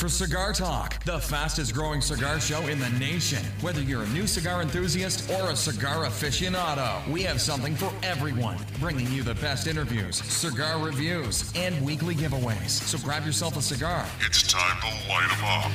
for Cigar Talk, the fastest growing cigar show in the nation. Whether you're a new cigar enthusiast or a cigar aficionado, we have something for everyone, bringing you the best interviews, cigar reviews, and weekly giveaways. So grab yourself a cigar. It's time to light 'em up.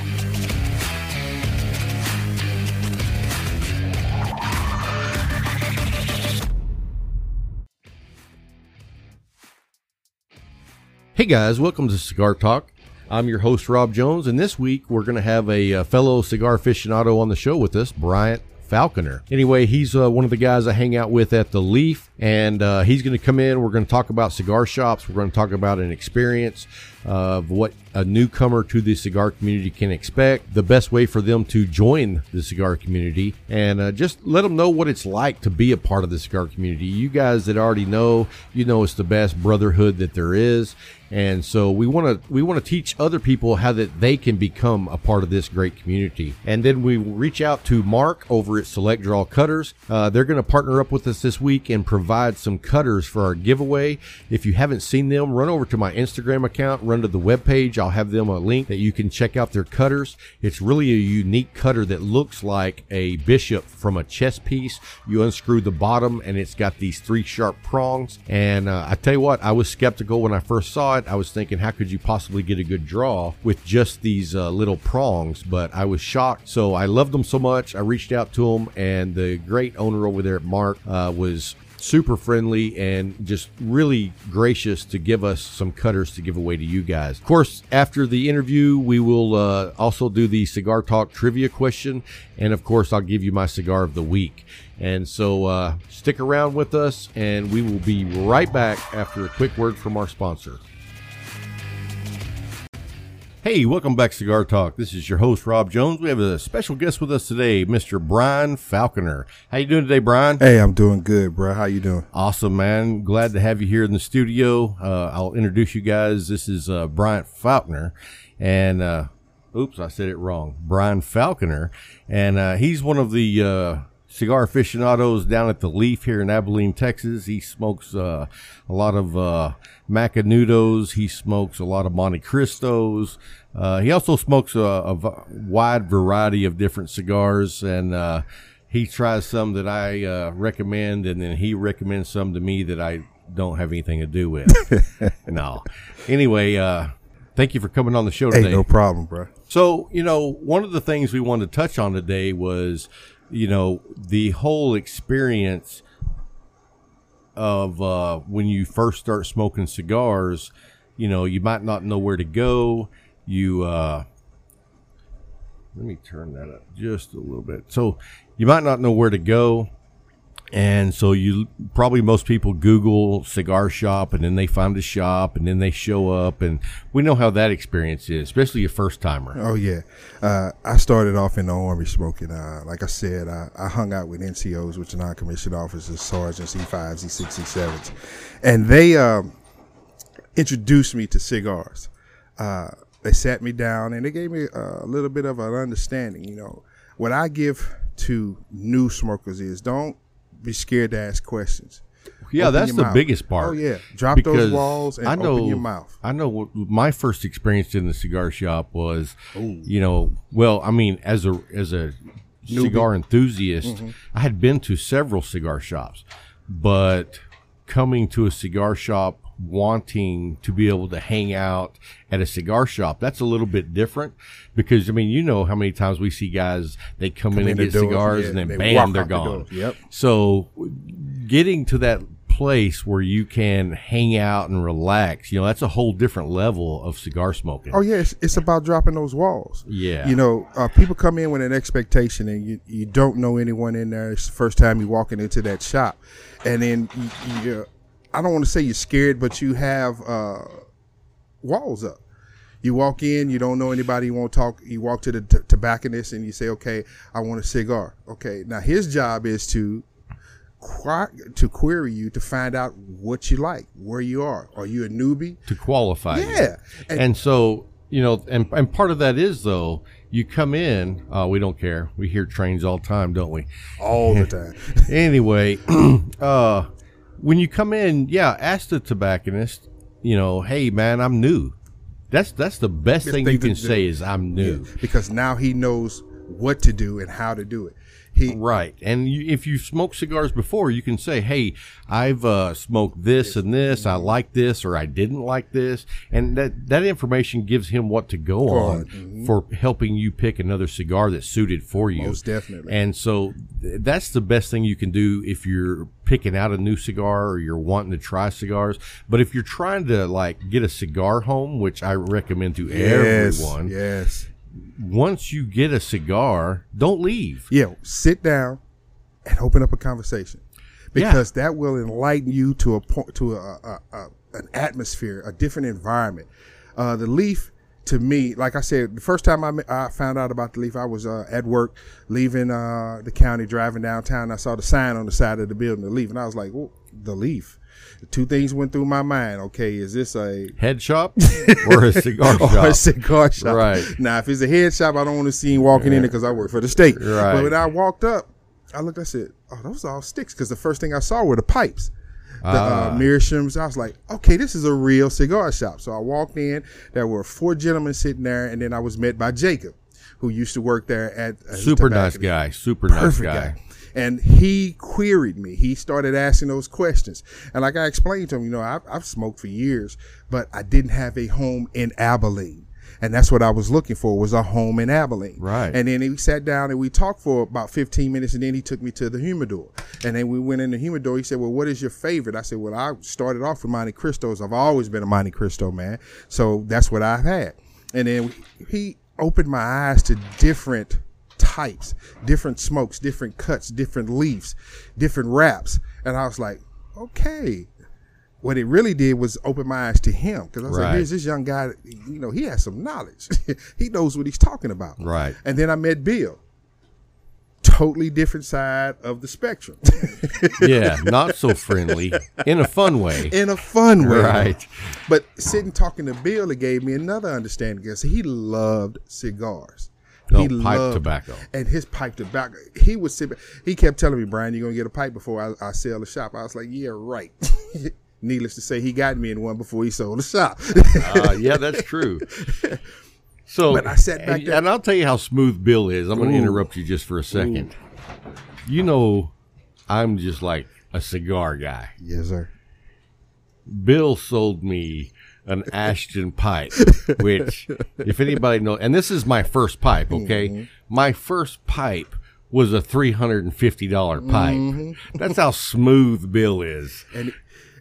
Hey guys, welcome to Cigar Talk. I'm your host, Rob Jones, and this week we're going to have a, uh fellow cigar aficionado on the show with us, Bryant Falconer. Anyway, he's uh, one of the guys I hang out with at the Leaf, and uh, he's going to come in. We're going to talk about cigar shops. We're going to talk about an experience of what a newcomer to the cigar community can expect, the best way for them to join the cigar community, and uh, just let them know what it's like to be a part of the cigar community. You guys that already know, you know it's the best brotherhood that there is. And so we want to we want to teach other people how that they can become a part of this great community. And then we reach out to Mark over at Select Draw Cutters. Uh, they're going to partner up with us this week and provide some cutters for our giveaway. If you haven't seen them, run over to my Instagram account, run to the webpage. I'll have them a link that you can check out their cutters. It's really a unique cutter that looks like a bishop from a chess piece. You unscrew the bottom and it's got these three sharp prongs. And uh, I tell you what, I was skeptical when I first saw it. I was thinking, how could you possibly get a good draw with just these uh, little prongs? But I was shocked. So I loved them so much. I reached out to them, and the great owner over there Mark uh, was super friendly and just really gracious to give us some cutters to give away to you guys. Of course, after the interview, we will uh, also do the cigar talk trivia question, and of course, I'll give you my cigar of the week. And so, uh, stick around with us, and we will be right back after a quick word from our sponsor. Hey, welcome back to Cigar Talk. This is your host Rob Jones. We have a special guest with us today, Mr. Brian Falconer. How you doing today, Brian? Hey, I'm doing good, bro. How you doing? Awesome, man. Glad to have you here in the studio. Uh, I'll introduce you guys. This is uh, Brian Falconer, and uh, oops, I said it wrong. Brian Falconer, and uh, he's one of the uh, cigar aficionados down at the Leaf here in Abilene, Texas. He smokes uh, a lot of uh, Macanudos. He smokes a lot of Montecristos. Uh, he also smokes a wide variety of different cigars, and uh, he tries some that I uh, recommend, and then he recommends some to me that I don't have anything to do with. no. Anyway, uh, thank you for coming on the show Hey, today. no problem, bro. So, you know, one of the things we wanted to touch on today was, you know, the whole experience of uh, when you first start smoking cigars. You know, you might not know where to go. You, uh, let me turn that up just a little bit. So, you might not know where to go. And so you probably most people Google cigar shop and then they find a shop and then they show up and we know how that experience is, especially a first timer. Oh yeah, uh, I started off in the army smoking. Uh, like I said, I, I hung out with NCOs, which are non-commissioned officers, sergeants, E5s, E6, E7s, and they um, introduced me to cigars. Uh, they sat me down and they gave me a little bit of an understanding. You know, what I give to new smokers is don't be scared to ask questions. Yeah, Open that's the mouth. biggest part. Oh yeah, drop Because those walls and I know, open your mouth. I know what my first experience in the cigar shop was, you know, well, I mean, as a as a cigar enthusiast, Mm-hmm. I had been to several cigar shops, but coming to a cigar shop wanting to be able to hang out at a cigar shop that's a little bit different because i mean you know how many times we see guys they come, in in and the get doors, cigars yeah, and then they bam, they're out the gone. Yep. so getting to that place where you can hang out and relax, you know, that's a whole different level of cigar smoking. Oh yeah, it's, it's about dropping those walls. Yeah. You know, uh, people come in with an expectation, and you you don't know anyone in there. It's the first time you're walking into that shop, and then you, you I don't want to say you're scared, but you have uh, walls up. You walk in, you don't know anybody, you won't talk. You walk to the t- tobacconist and you say, "Okay, I want a cigar." Okay, now his job is to to query you to find out what you like, where you are. Are you a newbie? to qualify. Yeah. And, And- so, you know, and, and part of that is though, you come in, uh, we don't care. We hear trains all the time, don't we? All the time. anyway, uh, when you come in, yeah, ask the tobacconist, you know, hey man, I'm new. That's that's the best thing you can do. say is I'm new. because now he knows what to do and how to do it. He Right. And you, if you smoked cigars before, you can say, hey, I've uh, smoked this and this. I like this or I didn't like this. And that, that information gives him what to go on mm-hmm. for helping you pick another cigar that's suited for you. Most definitely. And so th- that's the best thing you can do if you're picking out a new cigar or you're wanting to try cigars. But if you're trying to like get a cigar home, which I recommend to yes, everyone, yes, once you get a cigar, don't leave. yeah. Sit down and open up a conversation because that will enlighten you to a point to a, a, a an atmosphere, a different environment. Uh, the leaf. To me, like I said, the first time I, I found out about the leaf, I was uh, at work, leaving uh, the county, driving downtown. I saw the sign on the side of the building, the leaf, and I was like, "Oh, the leaf." Two things went through my mind. Okay, is this a head shop or a cigar or shop. a cigar shop. Right. Now, if it's a head shop, I don't want to see him walking in it because I work for the state. Right. But when I walked up, I looked, I said, oh, those are all sticks because the first thing I saw were the pipes. The Ah. uh, Meerschaums. I was like, okay, this is a real cigar shop. So I walked in. There were four gentlemen sitting there, and then I was met by Jacob, who used to work there at uh, Super nice guy. Super nice guy. guy. And he queried me. He started asking those questions. And like I explained to him, you know, I've, I've smoked for years, but I didn't have a home in Abilene. And that's what I was looking for was a home in Abilene. Right. And then we sat down and we talked for about 15 minutes and then he took me to the humidor. And then we went in the humidor. He said, well, what is your favorite? I said, well, I started off with Montecristos. I've always been a Montecristo man. So that's what I've had. And then he opened my eyes to different types, different smokes, different cuts, different leaves, different wraps. And I was like, okay. What it really did was open my eyes to him because I was Right. like, here's this young guy, you know, he has some knowledge. he knows what he's talking about. Right. And then I met Bill. Totally different side of the spectrum Yeah, not so friendly in a fun way. in a fun way. Right. But sitting talking to Bill, it gave me another understanding because he loved cigars. Oh, he pipe loved- tobacco. And his pipe tobacco. He would sit, he kept telling me, Brian, you're going to get a pipe before I, I sell the shop. I was like, yeah, right. Needless to say, he got me in one before he sold the shop. Uh, yeah, that's true. So, But I sat back and, there- and I'll tell you how smooth Bill is. I'm going to interrupt you just for a second. You know, I'm just like a cigar guy. yes, sir. Bill sold me an Ashton pipe, which, if anybody knows, and this is my first pipe, okay? Mm-hmm. My first pipe was a $350 pipe. Mm-hmm. That's how smooth Bill is. And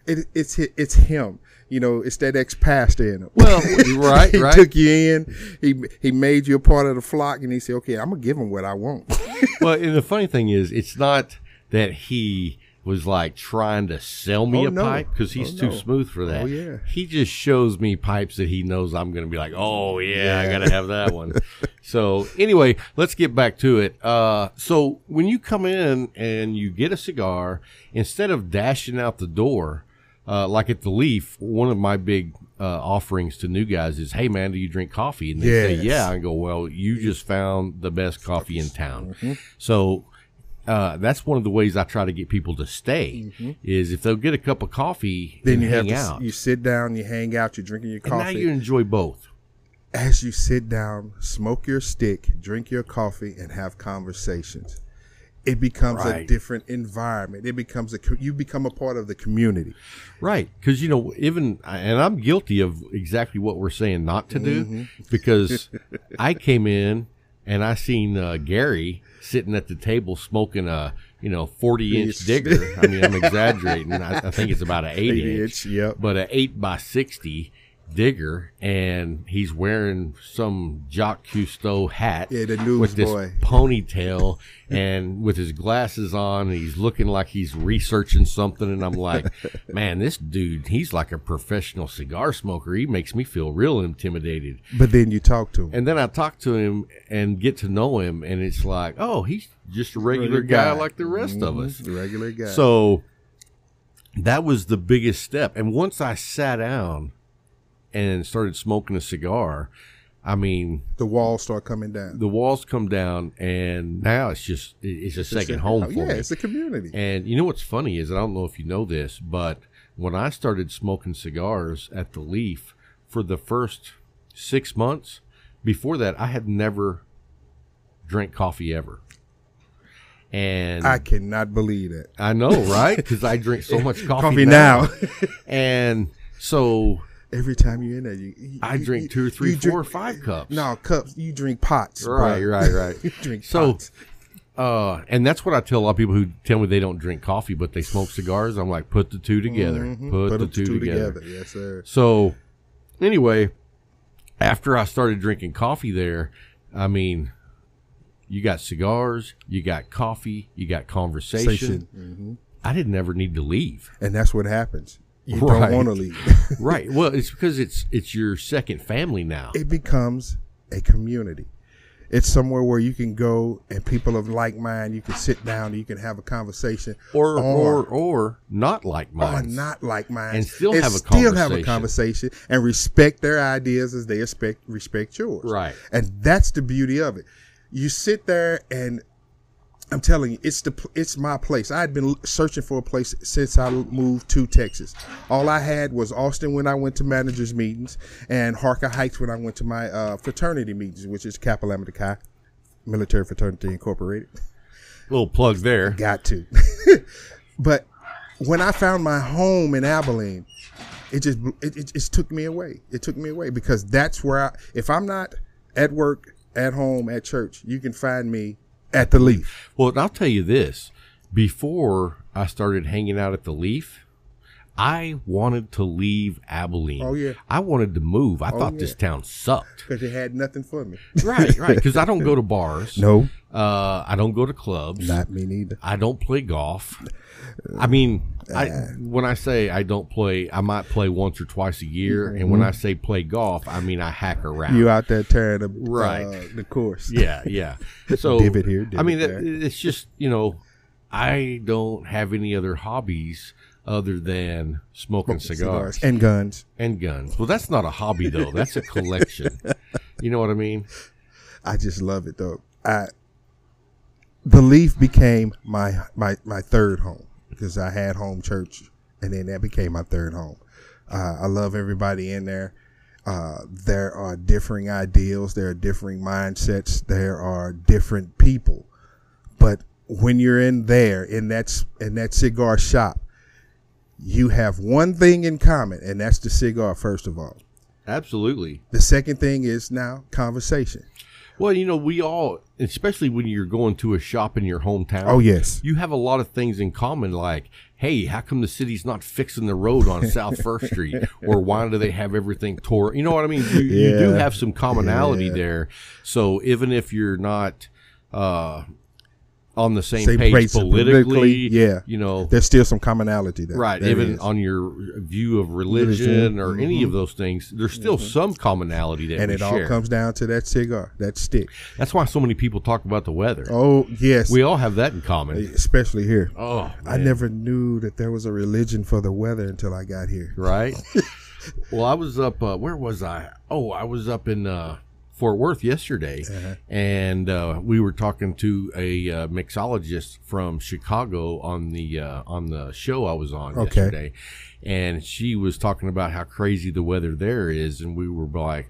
it, it's it's him. You know, it's that ex pastor in him. Well, right, he right. took you in. He he made you a part of the flock, and he said, "Okay, I'm gonna give him what I want." well, and the funny thing is, it's not that he was like trying to sell me Oh, a no. pipe because he's Oh, too no. smooth for that. Oh, yeah. He just shows me pipes that he knows I'm going to be like, oh yeah, I got to have that one. so anyway, let's get back to it. Uh, so when you come in and you get a cigar, instead of dashing out the door. Uh, like at the Leaf, one of my big uh, offerings to new guys is, "Hey man, do you drink coffee?" And they say, "Yeah." I go, "Well, you just found the best coffee in town." Mm-hmm. So uh, that's one of the ways I try to get people to stay is if they'll get a cup of coffee, Mm-hmm. then you have to, out, you sit down, you hang out, you're drinking your and now coffee. you enjoy both. As you sit down, smoke your stick, drink your coffee, and have conversations, it becomes a different environment. It becomes a you become a part of the community. Right. Because, you know, even, and I'm guilty of exactly what we're saying not to do because I came in and I seen uh, Gary sitting at the table smoking a, you know, 40 inch digger. I mean, I'm exaggerating. I, I think it's about an 8 Eight inch. inch, yep. But an 8 by 60 digger and he's wearing some Jacques Cousteau hat Yeah, the with this newsboy. ponytail and with his glasses on and he's looking like he's researching something and I'm like, man, this dude, he's like a professional cigar smoker. He makes me feel real intimidated. But then you talk to him. And then I talk to him and get to know him and it's like, oh, he's just a regular, Regular guy, guy. like the rest of us. Mm-hmm. Regular guy. So that was the biggest step. And once I sat down and started smoking a cigar, I mean, the walls start coming down. the walls come down, and now it's just it's a second home Oh, for yeah, me. it's a community. And you know what's funny is I don't know if you know this, but when I started smoking cigars at the Leaf for the first six months. Before that, I had never drank coffee ever. And I I, cannot believe it. I know, right? Because I drink so much coffee, Coffee now. now. and so Every time you're in there, you, you I drink you- two or three, four or drink- five cups. No cups. You drink pots. Right, bro. right, right. you drink So- pots. Uh, and that's what I tell a lot of people who tell me they don't drink coffee, but they smoke cigars. I'm like, put the two together. Mhm. Put, the them two, together. Yes, sir. So, anyway, after I started drinking coffee there, I mean, you got cigars, you got coffee, you got conversation. Mhm. I didn't ever need to leave. And that's what happens. You Right. don't want to leave. right. Well, it's because it's it's your second family now. it becomes a community. It's somewhere where you can go and people of like mind, you can sit down, you can have a conversation, Or or or not like mind. or not like mine, And still have a still have a conversation. conversation and respect their ideas as they respect respect yours. Right. and that's the beauty of it. You sit there and I'm telling you, it's the it's my place. I had been searching for a place since I moved to Texas. All I had was Austin when I went to managers meetings, and Harker Heights when I went to my uh, fraternity meetings, which is Kappa Lambda Chi, Military Fraternity Incorporated. Little plug there. Got to. but when I found my home in Abilene, it just it, it just took me away. It took me away because that's where I, if I'm not at work, at home, at church, you can find me at the Leaf. Well, I'll tell you this: before I started hanging out at the Leaf, I wanted to leave Abilene. Oh, yeah. I wanted to move. I thought this town sucked. because it had nothing for me. right, right. Because I don't go to bars. No, Uh, I don't go to clubs. not me neither. I don't play golf. I mean, I when I say I don't play, I might play once or twice a year. And when I say play golf, I mean I hack around. Mm-hmm. You out there tearing the Right. uh, the course. yeah, yeah. So Divot here, I mean, divot there. it's just you know, I don't have any other hobbies other than smoking cigars, and guns. and guns. Well, that's not a hobby though. That's a collection. you know what I mean? I just love it though. I the Leaf became my my my third home because I had home church, and then that became my third home. Uh, I love everybody in there. Uh, there are differing ideals, there are differing mindsets, there are different people, but when you're in there in that in that cigar shop, you have one thing in common, and that's the cigar. First of all, Absolutely. the second thing is now conversation. Well, you know, we all, especially when you're going to a shop in your hometown. Oh yes, You have a lot of things in common, like, hey, how come the city's not fixing the road on South First Street, or why do they have everything tore? You know what I mean? You, you do have some commonality Yeah. there. So even if you're not uh, on the same, Same page politically, politically, yeah. you know, there's still some commonality there. right? There even is. on your view of religion, Religion, or any of those things, there's still some commonality there. and it all comes down to that cigar, that stick. That's why so many people talk about the weather. Oh yes, We all have that in common. especially here. Oh, I never knew that there was a religion for the weather until I got here. right? well, I was up. Uh, where was I? Oh, I was up in uh, Fort Worth yesterday, Uh-huh. and uh, we were talking to a uh, mixologist from Chicago on the uh, on the show I was on Okay. yesterday, and she was talking about how crazy the weather there is, and we were like.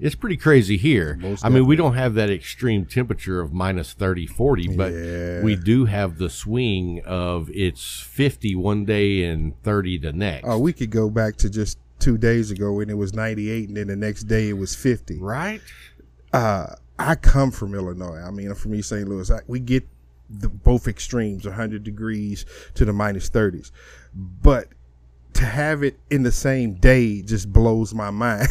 It's pretty crazy here. I mean, we don't have that extreme temperature of minus 30, 40, but Yeah. we do have the swing of it's 50 one day and 30 the next. Oh, we could go back to just two days ago and it was 98, and then the next day it was 50. right? uh, I come from Illinois. I mean, I'm from East St. Louis. I, we get the, both extremes, 100 degrees to the minus 30s. But to have it in the same day just blows my mind.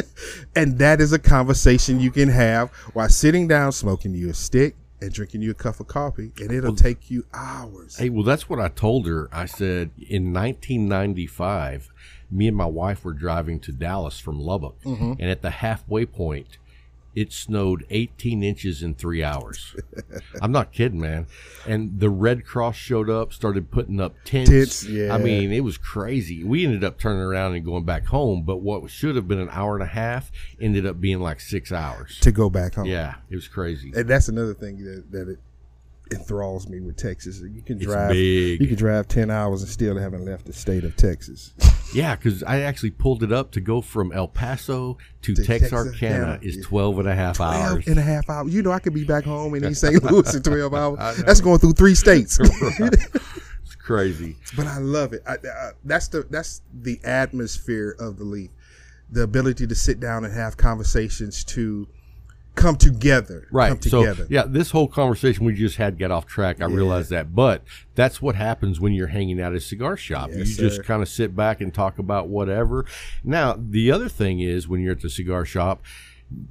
and that is a conversation you can have while sitting down, smoking you a stick and drinking you a cup of coffee, and it'll take you hours. Hey, well, that's what I told her. I said in 1995, me and my wife were driving to Dallas from Lubbock, mm-hmm. and at the halfway point, it snowed 18 inches in three hours. I'm not kidding, man. And the Red Cross showed up, started putting up tents. Tents, yeah. I mean, it was crazy. We ended up turning around and going back home, but what should have been an hour and a half ended up being like six hours. To go back home. Yeah, it was crazy. And that's another thing that, that it, enthralls me with Texas. You can It's drive, big. you can drive ten hours and still haven't left the state of Texas. Yeah, because I actually pulled it up to go from El Paso to, To Texarkana Texarkana, is yeah. 12 and a half 12 hours. and a half hours. You know, I could be back home in East St. Louis in 12 hours. That's going through three states. It's crazy. but I love it. I, I, that's the that's the atmosphere of the leaf, the ability to sit down and have conversations to come together. Right. Come So, together. yeah, this whole conversation we just had got off track. I realize that. But that's what happens when you're hanging out at a cigar shop. Yes, you just kind of sit back and talk about whatever. Now, the other thing is when you're at the cigar shop,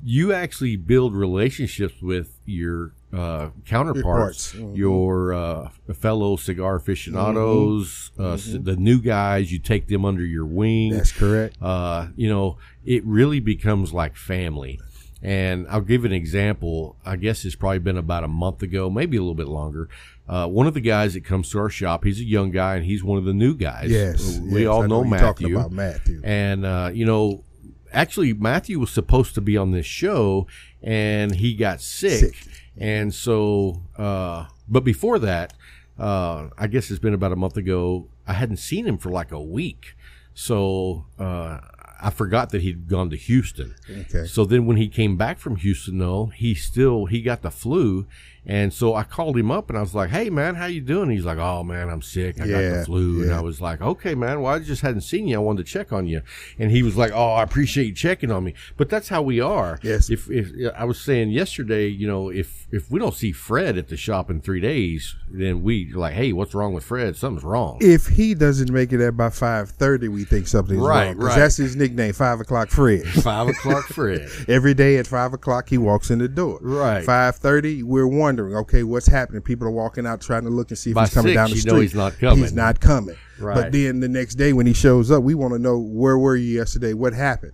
you actually build relationships with your uh, counterparts, Parts. Mhm. your uh, fellow cigar aficionados, uh, s- the new guys. You take them under your wing That's correct. uh, you know, it really becomes like family. And I'll give an example. I guess it's probably been about a month ago, maybe a little bit longer. Uh, one of the guys that comes to our shop, he's a young guy and he's one of the new guys. Yes. We yes, all know, Talking Matthew. about Matthew. And, uh, you know, actually, Matthew was supposed to be on this show and he got sick. Sick. And so, uh, but before that, uh, I guess it's been about a month ago. I hadn't seen him for like a week. So, uh, I forgot that he'd gone to Houston. Okay. So then when he came back from Houston though, he still he got the flu. And so I called him up and I was like, "Hey man, how you doing?" He's like, "Oh man, I'm sick. I got the flu." And. I was like, "Okay, man. Well, I just hadn't seen you. I wanted to check on you." And he was like, "Oh, I appreciate you checking on me." But that's how we are. Yes. If if I was saying yesterday, you know, if if we don't see Fred at the shop in 3 days, then we like, "Hey, what's wrong with Fred? Something's wrong." if he doesn't make it there by five thirty, we think something's wrong. Right, wrong. right. That's his nickname, Five O'clock Fred. 5 o'clock Fred. Every day at five o'clock, he walks in the door. Right. Five thirty, we're wondering, okay, what's happening? People are walking out trying to look and see if By he's coming six, down the you street. know he's not coming. He's not coming. Right. But then the next day when he shows up, we want to know where were you yesterday? What happened?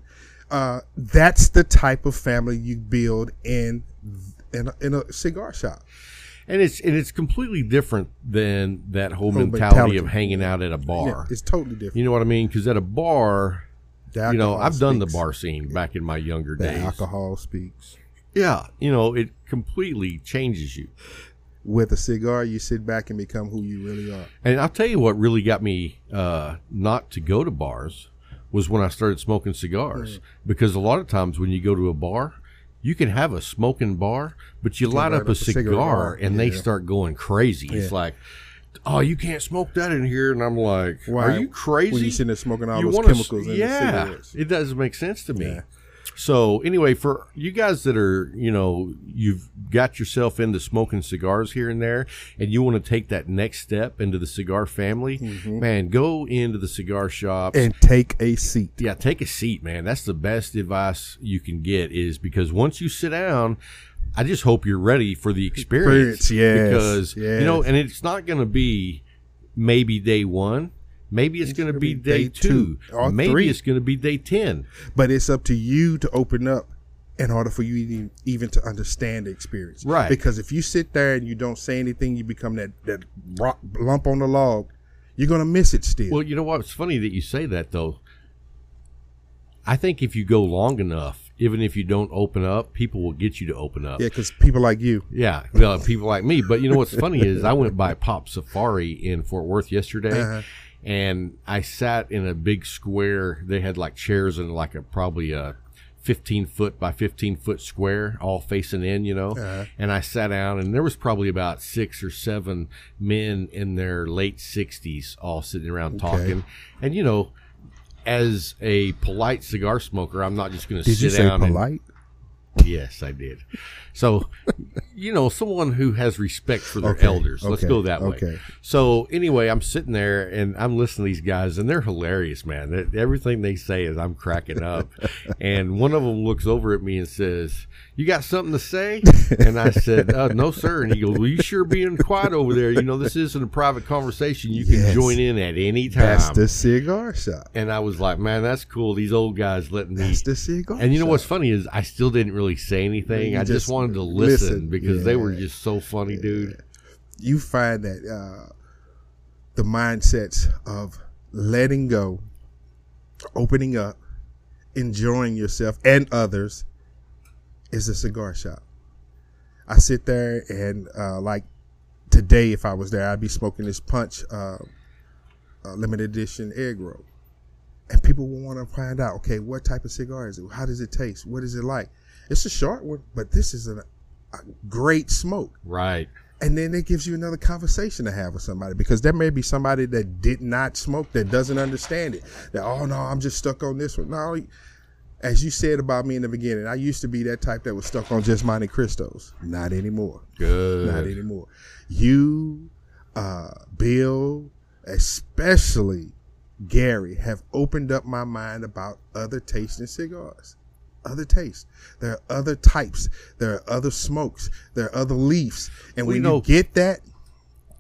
Uh, that's the type of family you build in in a, in a cigar shop. And it's and it's completely different than that whole Whole mentality, mentality. of hanging out at a Yeah, bar. it's totally different. you know what I mean? Because at a bar, you know, I've done the bar scene back in my younger The days. alcohol speaks. Yeah, you know, it completely changes you. With a cigar, you sit back and become who you really are. And I'll tell you what really got me uh, not to go to bars was when I started smoking cigars. Because a lot of times when you go to a bar, you can have a smoking bar, but you light light up a up a cigar, cigar, and they start going crazy. It's like, oh, you can't smoke that in here. And I'm like, Why? are you crazy? When you're sitting there smoking all You those s- chemicals in the yeah, cigarettes. it doesn't make sense to me. Yeah. So anyway, for you guys that are, you know, you've got yourself into smoking cigars here and there, and you want to take that next step into the cigar family, man, go into the cigar shops. Mm-hmm. And take a seat. yeah, take a seat, man. That's the best advice you can get. Is because once you sit down, I just hope you're ready for the experience. Experience, yes, Because you know, and it's not going to be maybe day one. Maybe it's, going to be, day, day two. two or Maybe three. it's going to be day ten. But it's up to you to open up in order for you even, even to understand the experience. Right. Because if you sit there and you don't say anything, you become that, that rock, lump on the log. You're going to miss it still. Well, you know what? It's funny that you say that, though. I think if you go long enough, even if you don't open up, people will get you to open up. yeah, because people like you. Yeah, well, people like me. But you know what's funny is I went by Pop Safari in Fort Worth yesterday, Uh-huh. And I sat in a big square. They had like chairs in like a probably a fifteen foot by fifteen foot square, all facing in. You know, Uh-huh. and I sat down, and there was probably about six or seven men in their late sixties, all sitting around talking, and you know. As a polite cigar smoker, I'm not just going to sit down. Did you say down and polite? Yes, I did. So, you know, someone who has respect for their Okay, elders. Let's okay, go that way. okay. So, anyway, I'm sitting there and I'm listening to these guys, and they're hilarious, man. Everything they say is I'm cracking up. and one of them looks over at me and says, "You got something to say?" And I said, uh, "No, sir." And he goes, "Well, you sure being quiet over there. You know, this isn't a private conversation. You can Yes. join in at any time." That's the cigar shop. and I was like, "Man, that's cool. These old guys letting me." That's the cigar And you know shop. what's funny is I still didn't really say anything. You I just, just wanted to listen, listen. because they were just so funny, dude. you find that uh, the mindsets of letting go, opening up, enjoying yourself and others is a cigar shop. I sit there and uh, like today, if I was there, I'd be smoking this Punch uh, uh, limited edition egg roll, and people will want to find out, okay, what type of cigar is it? How does it taste? What is it like? It's a short one, but this is a, a great smoke. Right. And then it gives you another conversation to have with somebody because there may be somebody that did not smoke that doesn't understand it. That oh no, I'm just stuck on this one. No, as you said about me in the beginning, I used to be that type that was stuck on just Montecristos. Not anymore. Good. Not anymore. You, uh, Bill, especially Gary, have opened up my mind about other tasting cigars. Other tastes. There are other types. There are other smokes. There are other leaves. And when know- you get that,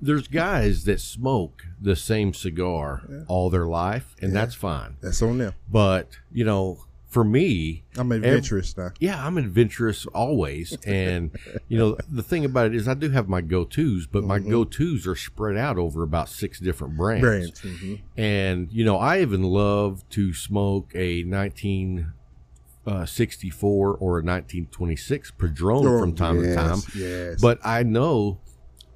There's guys that smoke the same cigar all their life, and that's fine. that's on them. But, you know, for me, I'm adventurous now. yeah, I'm adventurous always. And, you know, the thing about it is I do have my go tos, but my go tos are spread out over about six different brands. Brands. mhm. And, you know, I even love to smoke a 1964 or a 1926 Padron Oh, from time yes, to time. yes. But I know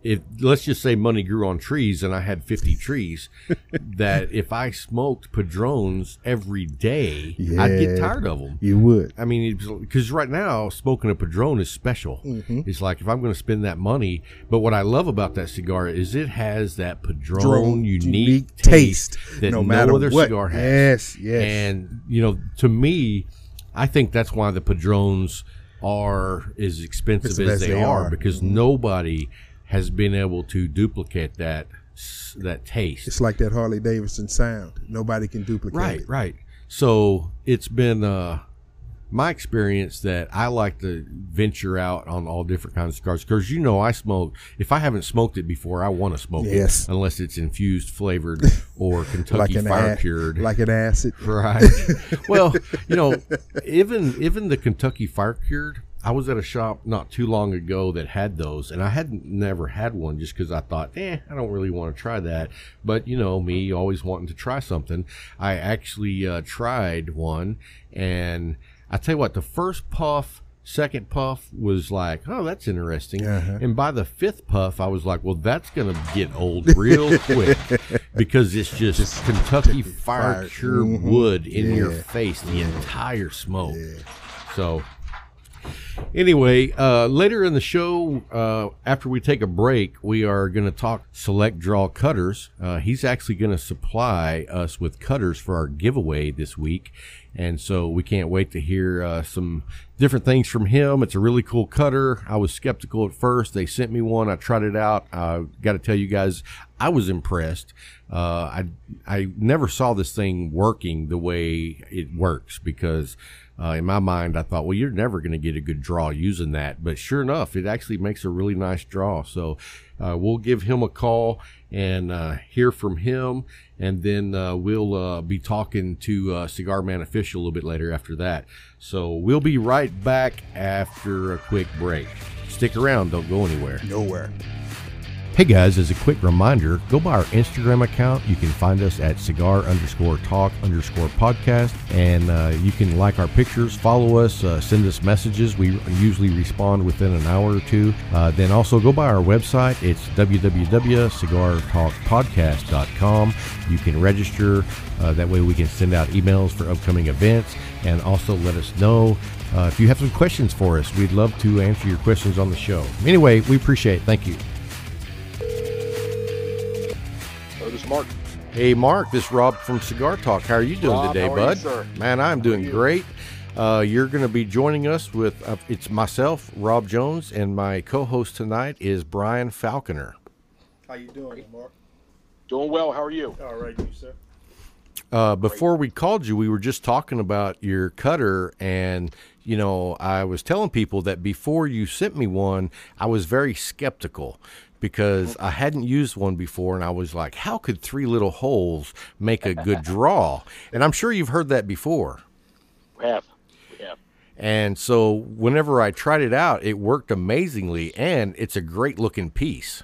if, let's just say money grew on trees and I had 50 trees, that if I smoked Padrones every day, I'd get tired of them. You would. I mean, because right now smoking a padrone is special. Mm-hmm. It's like if I'm going to spend that money. But what I love about that cigar is it has that padrone Padron unique, unique taste, taste, that no no, matter other what. cigar has. Yes, yes. And you know, to me, I think that's why the Padrones are as expensive Expensive as as they, they are, are. because Mm-hmm. nobody has been able to duplicate that that taste. It's like that Harley Davidson sound. Nobody can duplicate Right, it. right. So it's been uh, my experience that I like to venture out on all different kinds of cigars because you know I smoke. If I haven't smoked it before, I want to smoke Yes. it unless it's infused, flavored, or Like Kentucky an fire a- cured. like an acid. Right. well, you know, even even the Kentucky Fire Cured, I was at a shop not too long ago that had those, and I hadn't never had one just because I thought, eh, I don't really want to try that. But you know, me always wanting to try something, I actually uh, tried one, and I tell you what, the first puff. Second puff was like, oh, that's interesting. Uh-huh. And by the fifth puff, I was like, well, that's going to get old real quick because it's just, Kentucky fire fire. Mhm. wood in your face the entire smoke. So, anyway, uh, later in the show, uh, after we take a break, we are going to talk select draw cutters. Uh, he's actually going to supply us with cutters for our giveaway this week. And so we can't wait to hear uh, some different things from him. It's a really cool cutter. I was skeptical at first. They sent me one. I tried it out. I got to tell you guys, I was impressed. Uh, I I never saw this thing working the way it works because uh, in my mind I thought, well, you're never going to get a good draw using that. But sure enough, it actually makes a really nice draw. So uh, we'll give him a call and uh, hear from him, and then uh, we'll uh, be talking to uh, Cigar Man official a little bit later after that. So we'll be right back after a quick break. Stick around, don't go anywhere. Nowhere. Hey guys, as a quick reminder, go by our Instagram account. You can find us at cigar underscore talk underscore podcast, and uh, you can like our pictures, follow us, uh, send us messages. We usually respond within an hour or two. Uh, then also go by our website. It's www.cigartalkpodcast.com. You can register. Uh, that way we can send out emails for upcoming events and also let us know uh, if you have some questions for us. We'd love to answer your questions on the show. Anyway, we appreciate it. Thank you. Mark. Hey, Mark, this is Rob from Cigar Talk. How are you doing Rob, today, how are you, bud? sir? Man, I'm doing great. Uh, you're going to be joining us with uh, it's myself, Rob Jones, and my co-host tonight is Brian Falconer. How you doing, Mark? Doing well. How are you? All right, you sir. Uh, before we called you, we were just talking about your cutter, and you know, I was telling people that before you sent me one, I was very skeptical because I hadn't used one before, and I was like, "How could three little holes make a good draw?" And I'm sure you've heard that before. We have. We have. And so whenever I tried it out, it worked amazingly, and it's a great looking piece.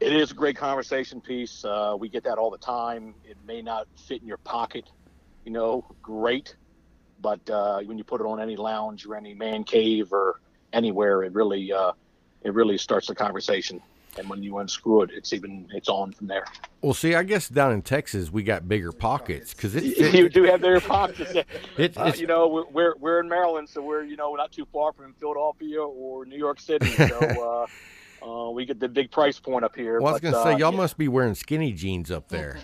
It is a great conversation piece. Uh, we get that all the time. It may not fit in your pocket, you know, great, but uh, when you put it on any lounge or any man cave or anywhere, it really, uh, it really starts the conversation. and when you unscrew it, it's even it's on from there. Well, see, I guess down in Texas we got bigger pockets because you do have their pockets. It- uh, you know, we're- we're we're in Maryland, so we're you know not too far from Philadelphia or New York City. So uh, uh, we get the big price point up here. well, I was gonna say uh, y'all yeah. must be wearing skinny jeans up there.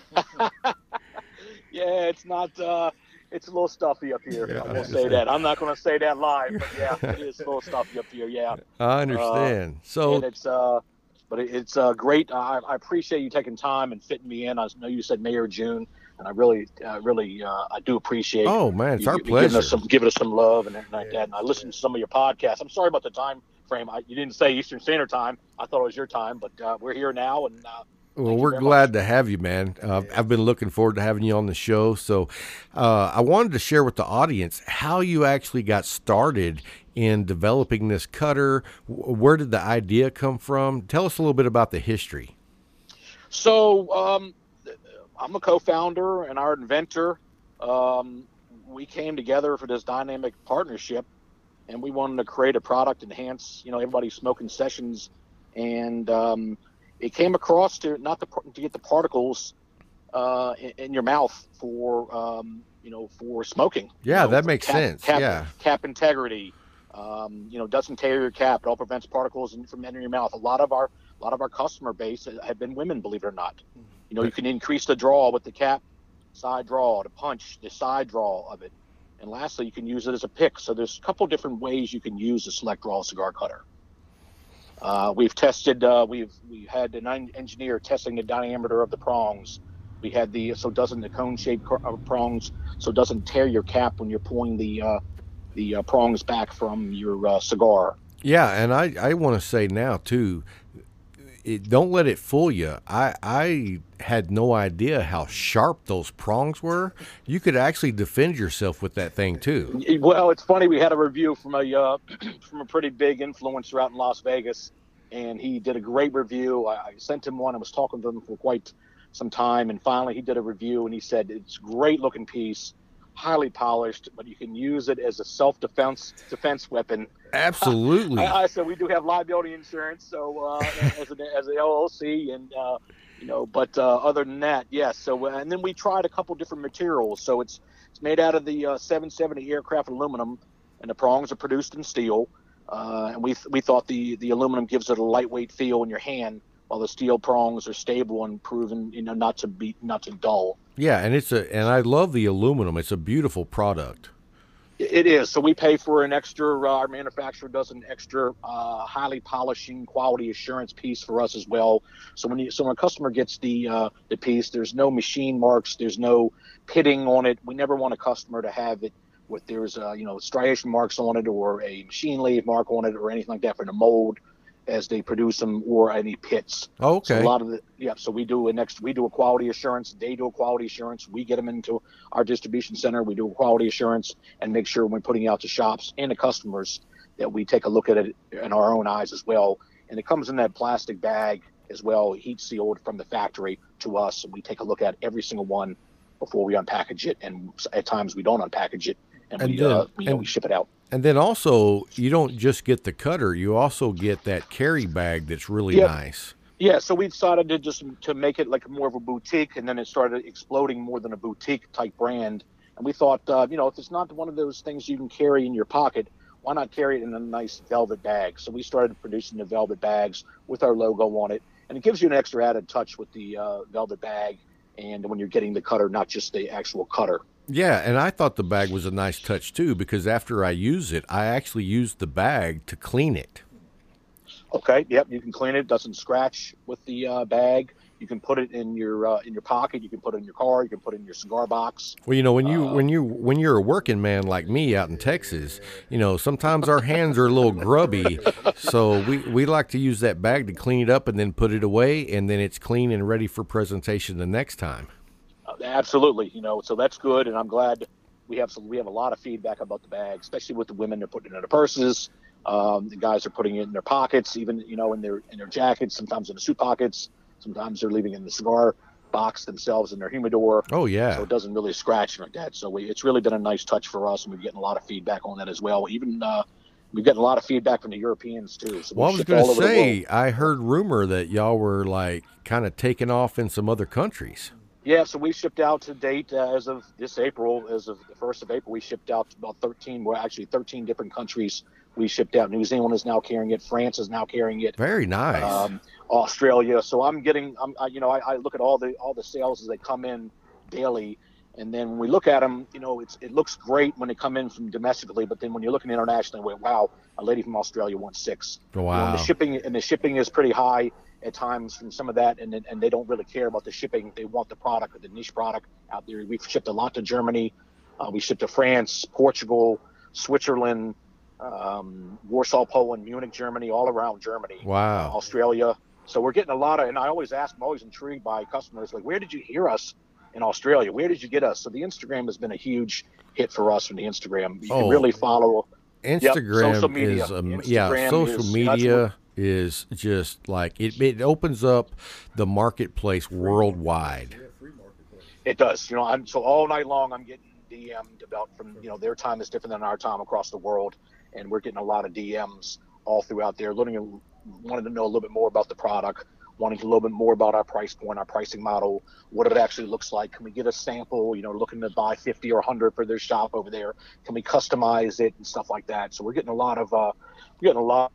Yeah, it's not. Uh, it's a little stuffy up here. Yeah, I I will say that. I'm not going to say that live, but yeah, it is a little stuffy up here. Yeah, I understand. and so it's uh, but it, it's uh, great. I, I appreciate you taking time and fitting me in. I know you said May or June, and I really, uh, really, uh, I do appreciate. oh man, it's you, our you giving pleasure. us some, giving us some love and everything like that. And I listened to some of your podcasts. I'm sorry about the time frame. I, you didn't say Eastern Standard Time. I thought it was your time, but uh, we're here now, and uh, Well, Thank we're glad to have you, man. Uh, I've been looking forward to having you on the show. So, uh, I wanted to share with the audience how you actually got started in developing this cutter. Where did the idea come from? Tell us a little bit about the history. So um, I'm a co-founder and our inventor. Um, we came together for this dynamic partnership, and we wanted to create a product enhance, you know, everybody's smoking sessions, and um, it came across to not the to get the particles uh, in, in your mouth for um, you know for smoking. Yeah, You know, that makes cap- sense. Cap, Yeah. cap integrity. Um, you know, doesn't tear your cap. It all prevents particles from entering your mouth. A lot of our a lot of our customer base have been women, believe it or not. You know, you can increase the draw with the cap, side draw, the punch, the side draw of it. And lastly, you can use it as a pick. So there's a couple different ways you can use the select draw cigar cutter. Uh, we've tested, uh, we've we had an engineer testing the diameter of the prongs. We had the so doesn't the cone shaped cr- uh, prongs, so doesn't tear your cap when you're pulling the uh, the uh, prongs back from your uh, cigar. Yeah, and I, I want to say now too, it, don't let it fool you. I I had no idea how sharp those prongs were. You could actually defend yourself with that thing too. Well, it's funny. We had a review from a uh, from a pretty big influencer out in Las Vegas, and he did a great review. I, sent him one. I was talking to him for quite some time, and finally he did a review, and he said it's great looking piece, highly polished, but you can use it as a self defense defense weapon. Absolutely. I, I said we do have liability insurance, so uh, as an as an LLC, and uh, you know, but uh, other than that, yes. So uh, and then we tried a couple different materials. So it's it's made out of the uh, 770 aircraft aluminum, and the prongs are produced in steel. Uh, and we we thought the the aluminum gives it a lightweight feel in your hand, while the steel prongs are stable and proven, you know, not to be not to dull. Yeah, and it's a and I love the aluminum. It's a beautiful product. It is. So we pay for an extra. Uh, our manufacturer does an extra, uh, highly polishing quality assurance piece for us as well. So when you, so when a customer gets the uh, the piece, there's no machine marks, there's no pitting on it. We never want a customer to have it with there's you know striation marks on it or a machine lathe mark on it or anything like that for the mold as they produce them or any pits. Okay. So a lot of the yeah. So we do a next. We do a quality assurance. They do a quality assurance. We get them into our distribution center. We do a quality assurance and make sure when putting it out to shops and the customers that we take a look at it in our own eyes as well. And it comes in that plastic bag as well, heat sealed from the factory to us. And we take a look at every single one before we unpackage it. And at times we don't unpackage it and, And we, uh, we, you know, and- we ship it out. And then also, you don't just get the cutter; you also get that carry bag that's really Yep. nice. Yeah, so we decided to just to make it like more of a boutique, and then it started exploding more than a boutique type brand. And we thought, uh, you know, if it's not one of those things you can carry in your pocket, why not carry it in a nice velvet bag? So we started producing the velvet bags with our logo on it, and it gives you an extra added touch with the uh, velvet bag, and when you're getting the cutter, not just the actual cutter. Yeah, and I thought the bag was a nice touch too because after I use it, I actually use the bag to clean it. Okay, yep, you can clean it. Doesn't scratch with the uh, bag. You can put it in your uh, in your pocket. You can put it in your car. You can put it in your cigar box. Well, you know, when you when you when you're a working man like me out in Texas, you know, sometimes our hands are a little grubby, so we we like to use that bag to clean it up and then put it away, and then it's clean and ready for presentation the next time. Absolutely, you know, so that's good, and I'm glad we have some. We have a lot of feedback about the bag, especially with the women. They're putting it in their purses. Um, the guys are putting it in their pockets, even you know, in their in their jackets. Sometimes in the suit pockets. Sometimes they're leaving it in the cigar box themselves in their humidor. Oh yeah, So it doesn't really scratch like that. So we, it's really been a nice touch for us, and we're getting a lot of feedback on that as well. Even uh, we've gotten a lot of feedback from the Europeans too. So we Well, I was going to say. I heard rumor that y'all were like kind of taking off in some other countries. Yeah, so we shipped out to date uh, as of this April, as of the first of April, we shipped out to about 13, well, actually 13 different countries. We shipped out. New Zealand is now carrying it. France is now carrying it. Very nice. Um, Australia. So I'm getting, I'm, I, you know, I, I look at all the all the sales as they come in daily, and then when we look at them, you know, it's it looks great when they come in from domestically, but then when you're looking internationally, wait, wow, a lady from Australia wants six. You know, wow. the shipping and the shipping is pretty high at times from some of that, and and they don't really care about the shipping. They want the product or the niche product out there. We've shipped a lot to Germany. Uh, we shipped to France, Portugal, Switzerland, um, Warsaw, Poland, Munich, Germany, all around Germany. Wow. Australia. So we're getting a lot of, and I always ask, I'm always intrigued by customers, like, where did you hear us in Australia? Where did you get us? So the Instagram has been a huge hit for us from the Instagram. You Oh. can really follow. Instagram social media. is um, yeah, social is- media is just like it, it opens up the marketplace worldwide. It does. You know, I'm so all night long I'm getting DM'd about from you know their time is different than our time across the world, and we're getting a lot of DMs all throughout there, learning, wanting to know a little bit more about the product, wanting a little bit more about our price point, our pricing model, what it actually looks like. Can we get a sample? You know, looking to buy 50 or 100 for their shop over there. Can we customize it and stuff like that? So we're getting a lot of uh, we're getting a lot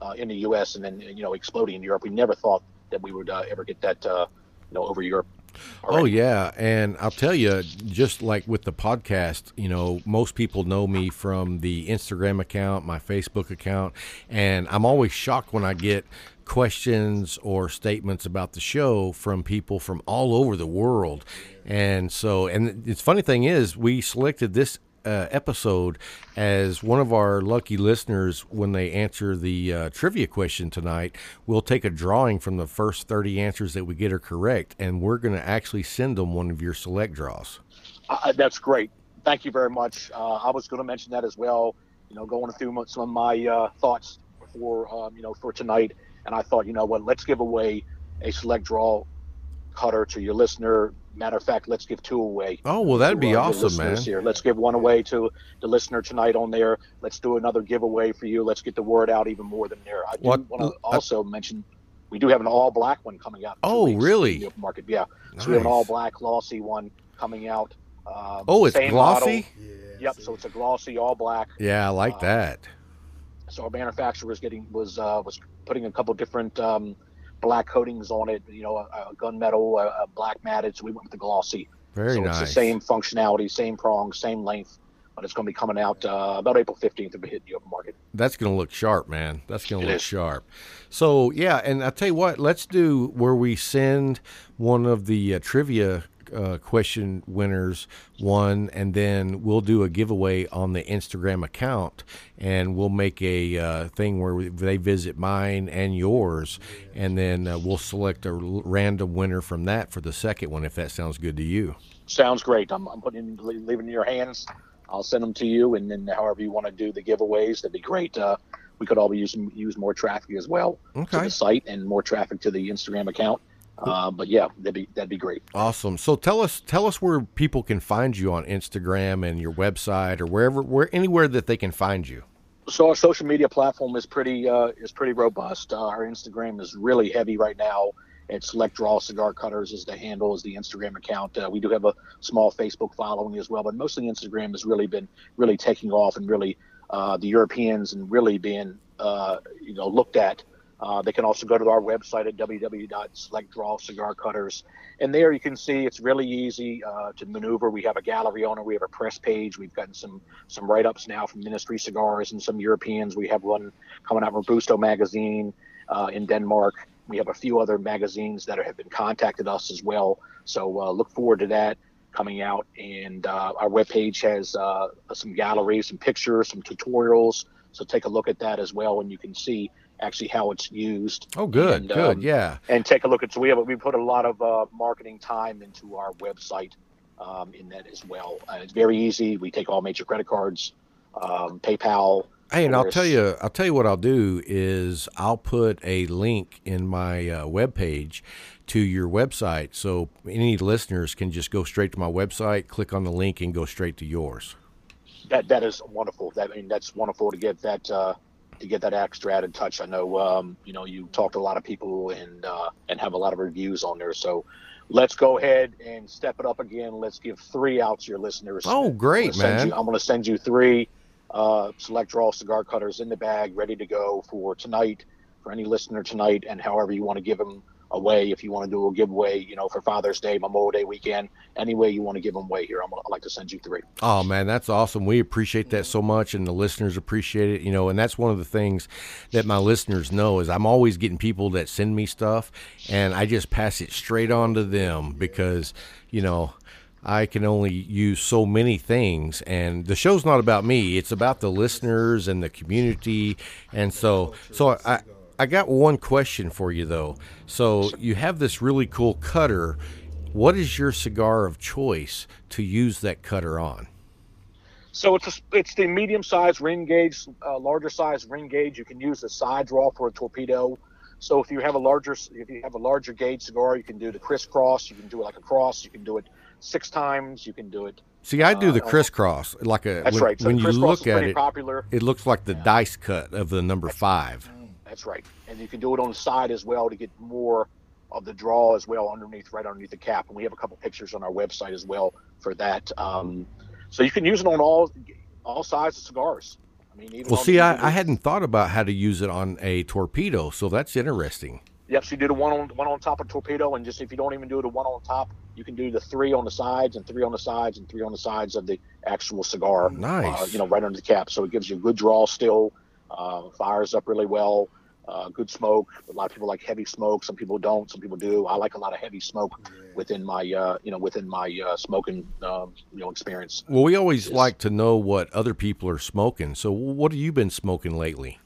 uh, in the U.S. and then you know exploding in Europe. We never thought that we would uh, ever get that uh, you know over Europe. Oh yeah, and I'll tell you, just like with the podcast, you know, most people know me from the Instagram account, my Facebook account, and I'm always shocked when I get questions or statements about the show from people from all over the world. And so, and the funny thing is, we selected this uh, episode as one of our lucky listeners when they answer the uh, trivia question tonight we'll take a drawing from the first 30 answers that we get are correct and we're going to actually send them one of your select draws Uh, that's great. Thank you very much. Uh, I was going to mention that as well. You know, going through some of my uh, thoughts for um, you know for tonight, and I thought, you know what, let's give away a select draw cutter to your listener. Matter of fact, let's give two away. oh well that'd to, be uh, awesome man Here. Let's give one away to the listener tonight on there. Let's do another giveaway for you. Let's get the word out even more than there. I do want to I- also mention we do have an all black one coming out. in two Oh, weeks really? the open market, yeah. So we have an all black glossy one coming out. Um, oh it's glossy model. Yep. So it's a glossy all black. yeah i like Uh, that So our manufacturer was getting was uh, was putting a couple different um, black coatings on it. You know, a, a gunmetal, a, a black matted. So we went with the glossy. very so nice it's the same functionality, same prongs, same length, but it's going to be coming out uh, about April 15th. It'll be hitting the open market. That's going to look sharp, man. That's going to look is. sharp. So yeah, and I'll tell you what, let's do where we send one of the uh, trivia uh, question winners one, and then we'll do a giveaway on the Instagram account, and we'll make a uh, thing where we, they visit mine and yours, and then uh, we'll select a random winner from that for the second one, if that sounds good to you. Sounds great. I'm, I'm putting leaving in your hands. I'll send them to you, and then however you want to do the giveaways, that'd be great. Uh, we could all be using use more traffic as well to the site and more traffic to the Instagram account. Uh, but yeah, that'd be that'd be great. Awesome. So tell us tell us where people can find you on Instagram and your website or wherever where anywhere that they can find you. So our social media platform is pretty uh, is pretty robust. Uh, our Instagram is really heavy right now. It's Select Draw Cigar Cutters is the handle, is the Instagram account. Uh, we do have a small Facebook following as well, but mostly Instagram has really been really taking off and really uh, the Europeans and really being uh, you know looked at. Uh, they can also go to our website at www.selectdrawcigarcutters, and there you can see it's really easy uh, to maneuver. We have a gallery it. We have a press page. We've gotten some some write ups now from Ministry Cigars and some Europeans. We have one coming out from Busto magazine uh, in Denmark. We have a few other magazines that have been contacted us as well. So uh, look forward to that coming out. And uh, our webpage has uh, some galleries, some pictures, some tutorials. So take a look at that as well, and you can see actually how it's used. Oh, good, And, good, um, yeah. and take a look at so we have we put a lot of uh, marketing time into our website um, in that as well. Uh, it's very easy. We take all major credit cards, um, PayPal. Hey, and I'll tell you, I'll tell you what I'll do is I'll put a link in my uh, webpage to your website, so any listeners can just go straight to my website, click on the link, and go straight to yours. That that is wonderful. That I mean, that's wonderful to get that uh, to get that extra added touch. I know um, you know you talk to a lot of people and uh, and have a lot of reviews on there. So let's go ahead and step it up again. Let's give three out to your listeners. Oh, great, I'm man. You, I'm going to send you three uh, select draw cigar cutters in the bag, ready to go for tonight, for any listener tonight, and however you want to give them away. If you want to do a giveaway, you know, for Father's Day, Memorial Day weekend, any way you want to give them away here, I'm gonna, I'd like to send you three. Oh man, that's awesome. We appreciate that so much, and the listeners appreciate it. You know, and that's one of the things that my listeners know is I'm always getting people that send me stuff, and I just pass it straight on to them because you know. I can only use so many things, and the show's not about me. It's about the listeners and the community, and so so I I got one question for you though. So you have this really cool cutter. What is your cigar of choice to use that cutter on? So it's a, it's the medium size ring gauge, uh, larger size ring gauge. You can use the side draw for a torpedo. So if you have a larger if you have a larger gauge cigar, you can do the crisscross. You can do it like a cross. You can do it six times. You can do it. See, I do the Uh, crisscross like a. That's when, right. So when the you look is at it, popular. it looks like the dice cut of the number five. That's right. And you can do it on the side as well to get more of the draw as well underneath, right underneath the cap. And we have a couple pictures on our website as well for that. Um, so you can use it on all all sizes of cigars. I mean, even Well, see, I, I hadn't thought about how to use it on a torpedo, so that's interesting. Yep. So you do the one on one on top of torpedo, and just if you don't even do the one on top, you can do the three on the sides and three on the sides and three on the sides of the actual cigar. Nice. Uh, you know, right under the cap. So it gives you a good draw still. Uh, fires up really well. Uh, good smoke. A lot of people like heavy smoke. Some people don't. Some people do. I like a lot of heavy smoke within my, uh, you know, within my uh, smoking, um, you know, experience. Well, we always Yes. like to know what other people are smoking. So, what have you been smoking lately?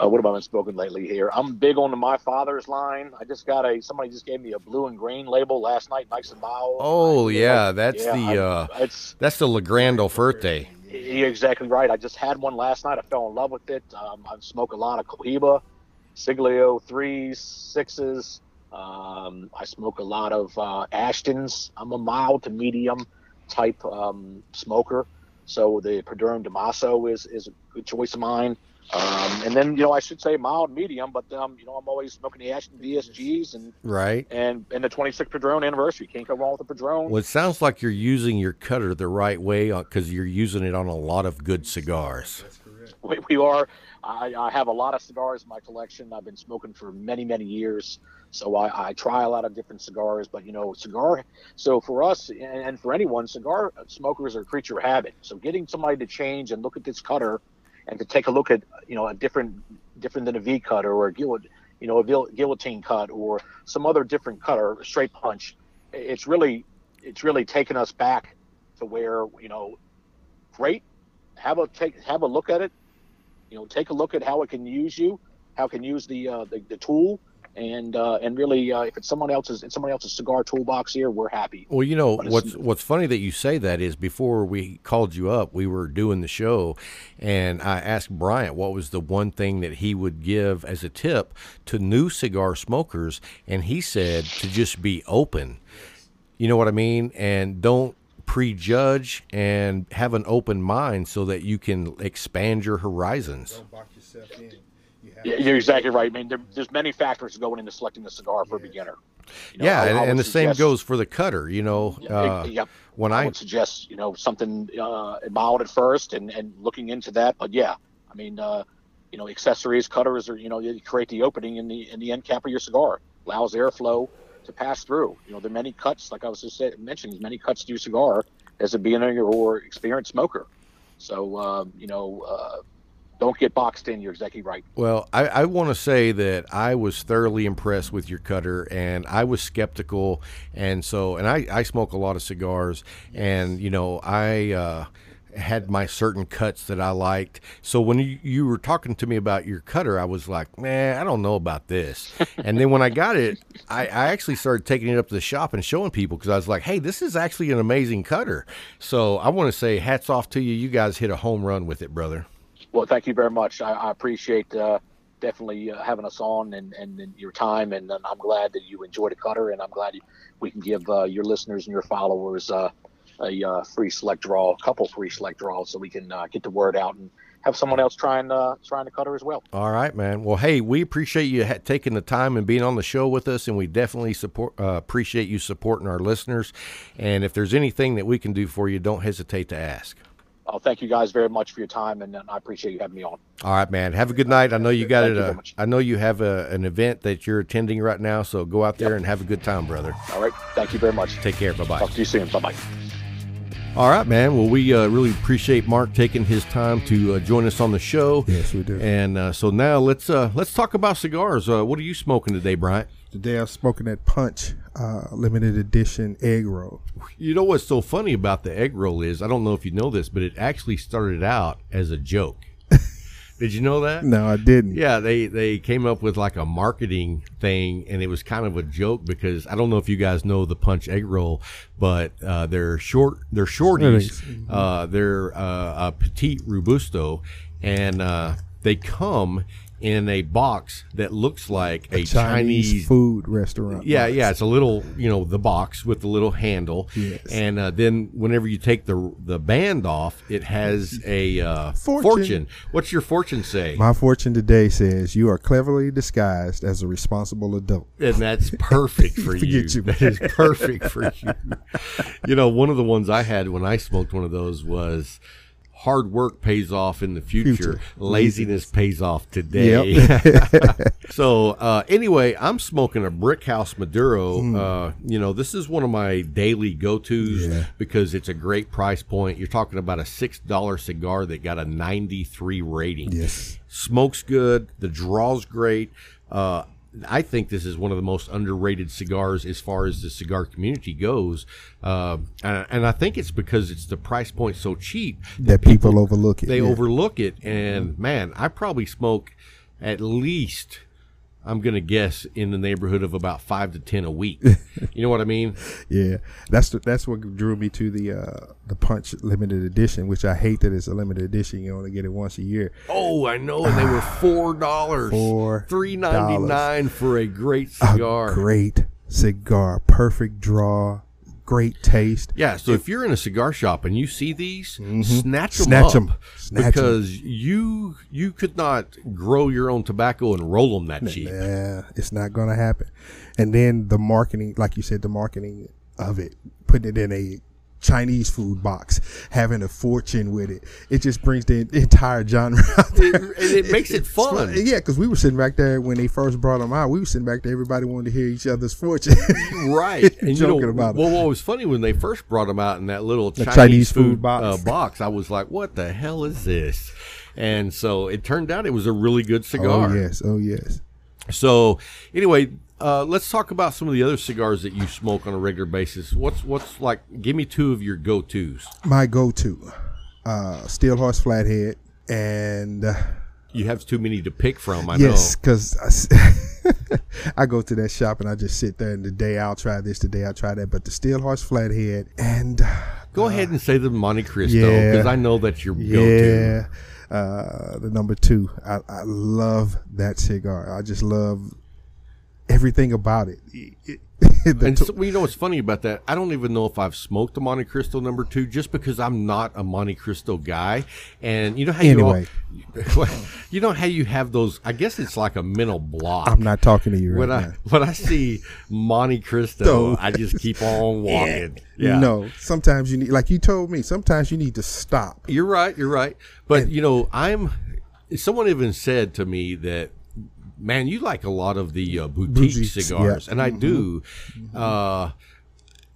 Uh, what have I been smoking lately here? I'm big on the My Father's line. I just got a somebody just gave me a blue and green label last night, nice and mild. Oh, I- yeah, that's yeah, the I- uh, it's that's the Legrand Fuerte. you're exactly right. I just had one last night. I fell in love with it. Um, I smoke a lot of Cohiba, Siglo threes, sixes. Um, I smoke a lot of uh, Ashtons. I'm a mild to medium type um, smoker, so the Perdomo Damaso is is a good choice of mine. Um, and then you know I should say mild medium, but um, you know I'm always smoking the Ashton VSGs and Right. and and the 26th Padron anniversary. Can't go wrong with the Padron. Well, it sounds like you're using your cutter the right way because you're using it on a lot of good cigars. we, we are. I, I have a lot of cigars in my collection. I've been smoking for many, many years, so I, I try a lot of different cigars. But you know, cigar. So for us and, and for anyone, cigar smokers are a creature of habit. So getting somebody to change and look at this cutter, and to take a look at you know a different, different than a V cutter or a guillotine, you know, a guillotine cut or some other different cutter, straight punch. It's really, it's really taken us back to where you know, great. Have a take, have a look at it you know take a look at how it can use you how it can use the uh, the, the tool and uh, and really uh, if it's someone else's it's someone else's cigar toolbox here we're happy Well, you know what's what's funny that you say that is before we called you up, we were doing the show, and I asked Bryant what was the one thing that he would give as a tip to new cigar smokers, and he said to just be open. You know what I mean, and don't prejudge and have an open mind so that you can expand your horizons. Don't yourself in. You have Yeah, you're exactly right I mean there, there's many factors going into selecting a cigar for a beginner You know, Yeah, I- I and, would and the same goes for the cutter. You know, uh, yep. when I I would suggest you know something uh, mild at first and and looking into that but yeah I mean uh, you know accessories cutters or you know you create the opening in the in the end cap of your cigar allows airflow to pass through. You know there are many cuts like I was just say, mentioning many cuts to your cigar as a beginner or experienced smoker. So um, you know uh, don't get boxed in you're exactly right. Well, I, I want to say that I was thoroughly impressed with your cutter, and I was skeptical, and so, and I, I smoke a lot of cigars, and you know, I uh, had my certain cuts that I liked. So when you, you were talking to me about your cutter, I was like, man, I don't know about this. and then when I got it, I, I actually started taking it up to the shop and showing people because I was like, hey, this is actually an amazing cutter. So I want to say hats off to you. You guys hit a home run with it, brother. Well, thank you very much. I, I appreciate uh, definitely uh, having us on and, and, and your time, and, and I'm glad that you enjoyed a cutter, and I'm glad you, we can give uh, your listeners and your followers uh, a uh, free select draw, a couple free select draws, so we can uh, get the word out and have someone else trying uh, trying to cut her as well. All right, man. Well, hey, we appreciate you ha- taking the time and being on the show with us, and we definitely support uh, appreciate you supporting our listeners. And if there's anything that we can do for you, don't hesitate to ask. Oh, thank you guys very much for your time, and, and I appreciate you having me on. All right, man. Have a good night. I know you got Thank it. you Uh. I know you have a, an event that you're attending right now, so go out there and have a good time, brother. All right, thank you very much. Take care. Bye bye. Talk to you soon. Bye bye. All right, man. Well, we uh, really appreciate Mark taking his time to uh, join us on the show. Yes, we do. And uh, so now let's uh, let's talk about cigars. Uh, what are you smoking today, Bryant? Today I'm smoking that Punch uh, limited edition egg roll. You know what's so funny about the egg roll is I don't know if you know this, but it actually started out as a joke. Did you know that? No, I didn't. Yeah, they they came up with like a marketing thing, and it was kind of a joke because I don't know if you guys know the Punch egg roll, but uh, they're short, they're shorties, uh, they're uh, a petite robusto, and uh, they come in a box that looks like a, Chinese, Chinese food restaurant. yeah, box. yeah, it's a little, you know, the box with the little handle, Yes. and uh, then whenever you take the the band off, it has a uh, Fortune. What's your fortune say? My fortune today says you are cleverly disguised as a responsible adult. and that's perfect for you. You. That is perfect for you. You know, one of the ones I had when I smoked one of those was hard work pays off in the future. Future. Laziness pays off today. so uh, anyway, I'm smoking a Brick House Maduro. Uh, you know, this is one of my daily go-tos Yeah. because it's a great price point. You're talking about a six dollar cigar that got a 93 rating Yes. smokes good the draw's great uh, i think this is one of the most underrated cigars as far as the cigar community goes uh, and, and i think it's because it's the price point so cheap That people overlook it. they yeah. overlook it and man i probably smoke at least i'm gonna guess in the neighborhood of about five to ten a week. You know what i mean? Yeah, that's the, that's what drew me to the uh, the Punch limited edition, which I hate that it's a limited edition. You only get it once a year. oh i know and they were four dollars. Four three ninety nine for a great cigar. A great cigar, perfect draw, great taste. Yeah, so if you're in a cigar shop and you see these, snatch them Mm-hmm. Snatch up 'em. Snatch because you you could not grow your own tobacco and roll them that cheap. Yeah, it's not going to happen. And then the marketing, like you said, the marketing of it, putting it in a Chinese food box, having a fortune with it, it just brings the entire genre out there. It- and it makes it fun. Yeah, because we were sitting back there when they first brought them out. We were sitting back there. Everybody wanted to hear each other's fortune. Right, and you Joking know, about it. well, what was funny when they first brought them out in that little Chinese, Chinese food, food box. Uh, box, I was like, "What the hell is this?" And so it turned out it was a really good cigar. oh cigar. yes, oh yes. So anyway, uh, let's talk about some of the other cigars that you smoke on a regular basis. What's what's like? Give me two of your go tos. My go-to, uh, Steel Horse Flathead, and uh, You have too many to pick from. I yes, because I, go to that shop and I just sit there and the day I'll try this, the day I'll try that. But the Steel Horse Flathead and uh, Go ahead and say the Montecristo yeah. because I know that's your go-to. yeah, uh, the number two. I, I love that cigar. I just love everything about it. It- it- And so, you know what's funny about that? I don't even know if I've smoked a Montecristo number two, just because I'm not a Montecristo guy. And you know how Anyway. you, you know how you have those? I guess it's like a mental block. I'm not talking to you right when I now. when I see Montecristo, I just keep on walking. Yeah. No, sometimes you need, like you told me, sometimes you need to stop. You're right. You're right. But you know, I'm. Someone even said to me that, man, you like a lot of the uh, boutique cigars, yeah. and I do. Uh,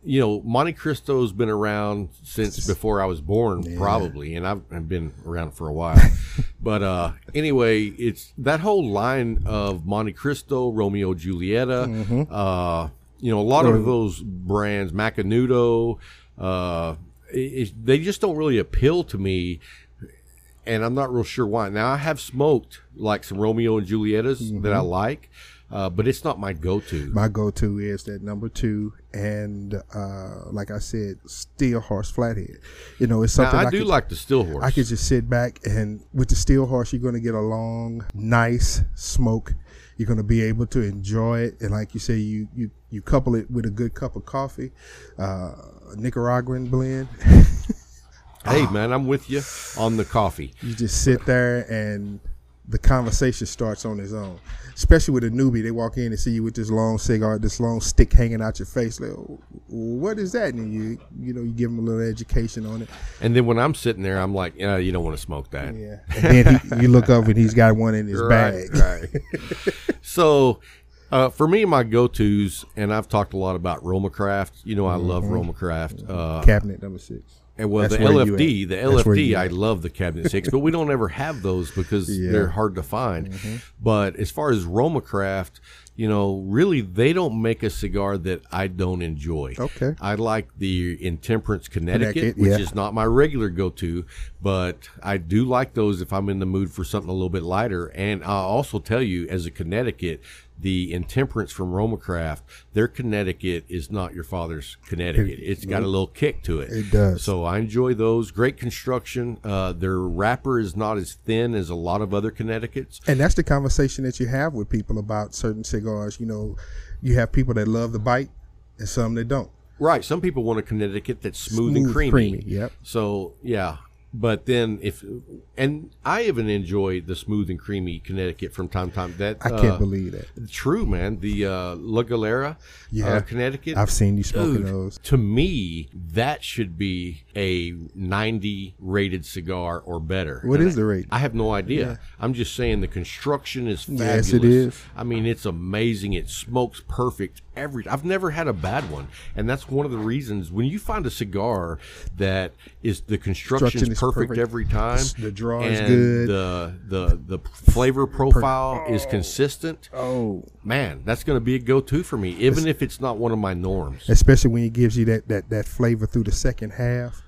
you know, Montecristo's been around since before I was born, probably, and I've, I've been around for a while. but uh, anyway, it's that whole line of Montecristo, Romeo Julieta. Mm-hmm. Uh, you know, a lot of those brands, Macanudo, uh, it, it- they just don't really appeal to me and I'm not real sure why. Now I have smoked like some Romeo and Julietas that I like, uh, but it's not my go-to. My go-to is that number two, and uh, like I said, steel horse flathead. You know, it's now, something I, I do could- like the steel horse. I could just sit back and with the steel horse, you're going to get a long, nice smoke. You're going to be able to enjoy it, and like you say, you you you couple it with a good cup of coffee, uh, Nicaraguan blend. hey man, I'm with you on the coffee. You just sit there and the conversation starts on its own. Especially with a newbie, they walk in and see you with this long cigar, this long stick hanging out your face. Like, what is that? And you, you know, you give them a little education on it. And then when I'm sitting there, I'm like, uh, you don't want to smoke that. Yeah. And then he, you look up and he's got one in his Right, bag. right. so, uh, for me, my go-tos, and I've talked a lot about Roma Craft. You know, I love Roma Craft. Uh, Cabinet number six. And well, That's the LFD, the LFD, I love the Cabinet Six, but we don't ever have those because Yeah. Mm-hmm. they're hard to find. But as far as Roma Craft, you know, really, they don't make a cigar that I don't enjoy. Okay. I like the Intemperance Connecticut, Connecticut, which yeah. is not my regular go-to, but I do like those if I'm in the mood for something a little bit lighter. And I'll also tell you, as a Connecticut, the Intemperance from Roma Craft, their Connecticut is not your father's Connecticut. It's got a little kick to it. It does. So I enjoy those. Great construction. Uh, their wrapper is not as thin as a lot of other Connecticut's. And that's the conversation that you have with people about certain cigars. You know, you have people that love the bite and some that don't. Right. Some people want a Connecticut that's smooth, and creamy. creamy, yep. So yeah. But then if and I even enjoy the smooth and creamy Connecticut from time to time. That I can't uh, believe that. True, man. The uh, La Galera, Yeah. uh, Connecticut. I've seen you smoking Dude, those. To me, that should be a 90 rated cigar or better. What And is the rate? I have no idea. I'm just saying the construction is fabulous. Yes, it is. I mean, it's amazing. It smokes perfect every. I've never had a bad one, and that's one of the reasons when you find a cigar that is the construction is perfect, perfect. every time. The- the draw is good. The the the flavor profile is consistent. Oh, Man, that's going to be a go-to for me, even if it's not one of my norms. especially when it gives you that that that flavor through the second half.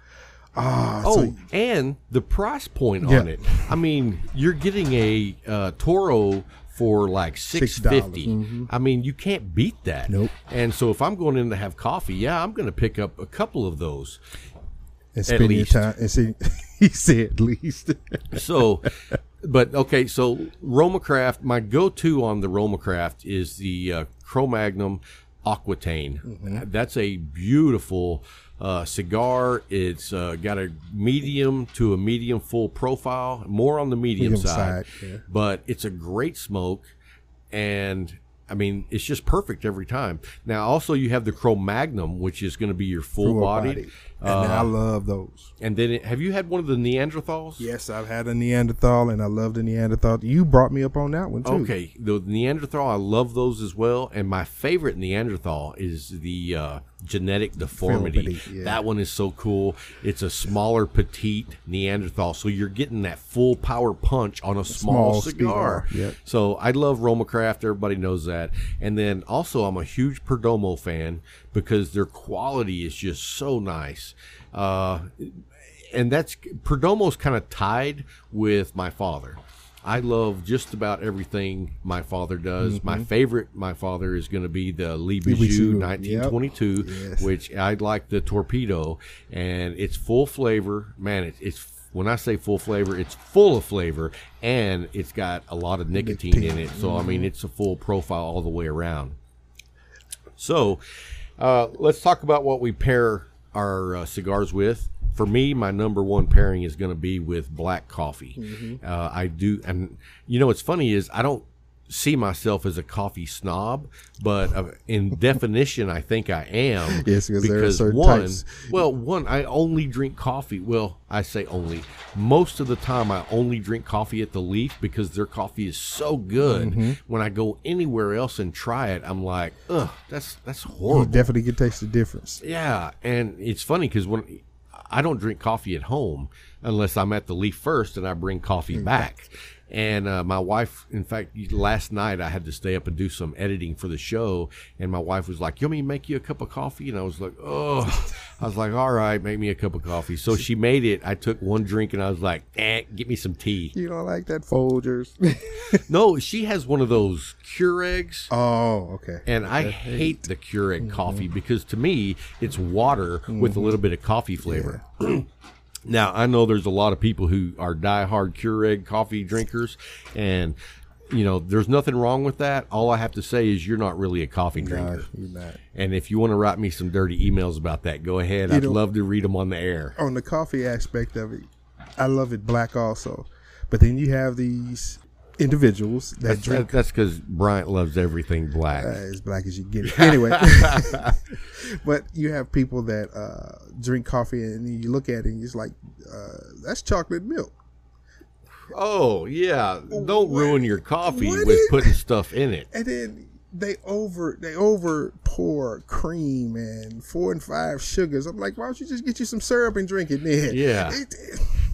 Ah, Oh, so and the price point Yeah. on it. I mean, you're getting a uh, Toro for like six $6. fifty. I mean, you can't beat that. Mm-hmm. Nope. And so, if I'm going in to have coffee, yeah, I'm going to pick up a couple of those. and spend your least. time and see. he said at least. So, but okay, so Roma Craft. My go-to on the Roma Craft is the uh, Cro-Magnon Aquitaine. Mm-hmm. That's a beautiful uh, cigar. It's uh, got a medium to a medium full profile, more on the medium, Medium side, side, yeah. but it's a great smoke, and I mean it's just perfect every time. Now, also you have the Cro-Magnon, which is going to be your full-bodied. body. And I love those. And then, it, have you had one of the Neanderthals? Yes, I've had a Neanderthal, and I love the Neanderthal. You brought me up on that one too. Okay, the Neanderthal, I love those as well. And my favorite Neanderthal is the uh, genetic deformity. Yeah. That one is so cool. It's a smaller, petite Neanderthal, so you're getting that full power punch on a small, Small cigar. cigar, yep. So I love Roma Craft. Everybody knows that. And then also, I'm a huge Perdomo fan because their quality is just so nice. Uh, and that's Perdomo's kind of tied with my father. I love just about everything my father does. My favorite, my father is going to be the Le Mm-hmm. Bijou Bijou, 1922, Yes. which I like the torpedo, and it's full flavor. Man, it's, it's when I say full flavor, it's full of flavor, and it's got a lot of nicotine, in it. So I mean, it's a full profile all the way around. So, uh, let's talk about what we pair our uh, cigars with. For me, my number one pairing is going to be with black coffee. Uh, I do, and you know what's funny is I don't see myself as a coffee snob, but uh, in definition, I think I am. Yes, 'cause there are certain one, types. well, one, I only drink coffee. Well, I say only. Most of the time, I only drink coffee at the Leaf because their coffee is so good. Mm-hmm. When I go anywhere else and try it, I'm like, ugh, that's that's horrible. You definitely can taste the difference. Yeah, and it's funny because when I don't drink coffee at home unless I'm at the Leaf first and I bring coffee mm. back. And uh, my wife, in fact, last night I had to stay up and do some editing for the show, and my wife was like, "You want me to make you a cup of coffee?" And I was like, "Oh," I was like, "All right, make me a cup of coffee." So she made it. I took one drink, and I was like, "Eh, get me some tea." You don't like that Folgers? No, she has one of those Keurigs. oh, okay. And I hate the Keurig coffee because to me it's water with a little bit of coffee flavor. Now I know there's a lot of people who are diehard Keurig coffee drinkers, and you know there's nothing wrong with that. All I have to say is you're not really a coffee No, drinker. you're not. And if you want to write me some dirty emails about that, go ahead. You I'd know- love to read them on the air. On the coffee aspect of it, I love it black also. But then you have these individuals that That's drink that's because Bryant loves everything black. uh, as black as you get it. Anyway, but you have people that uh, drink coffee and you look at it and it's like, uh, that's chocolate milk. oh yeah, don't ruin your coffee what with is- putting stuff in it. And then they over they over pour cream and four and five sugars. I'm like, why don't you just get you some syrup and drink it then? Yeah. It-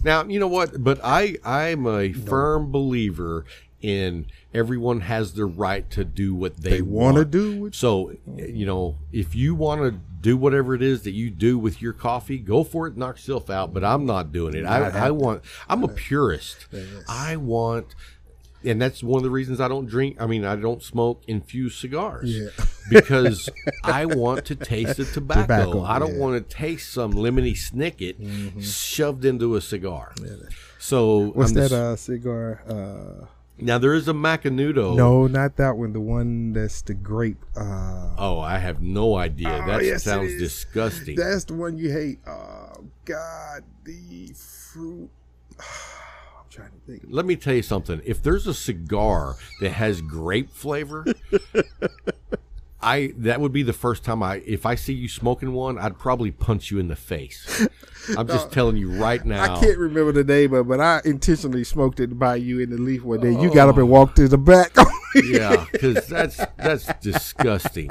Now you know what, but I I'm a firm believer in everyone has the right to do what they, they want to do So you know, if you want to do whatever it is that you do with your coffee, go for it, knock yourself out. But I'm not doing it. I, I want. I'm a purist. I want. And that's one of the reasons I don't drink. I mean, I don't smoke infused cigars Yeah. because I want to taste the tobacco. Tobacco, I don't yeah. want to taste some lemony snicket shoved into a cigar. So What's I'm that just- uh, cigar? Uh, now there is a Macanudo. no, not that one. The one that's the grape. Uh, Oh, I have no idea. Oh, that yes, sounds disgusting. that's the one you hate. Oh God, the fruit. Trying to think. Let me tell you something. If there's a cigar that has grape flavor, I that would be the first time I if I see you smoking one, I'd probably punch you in the face. I'm just telling you right now. I can't remember the name of, it, but I intentionally smoked it by you in the leaf one day. You got up and oh. walked to the back. Yeah, because that's that's disgusting.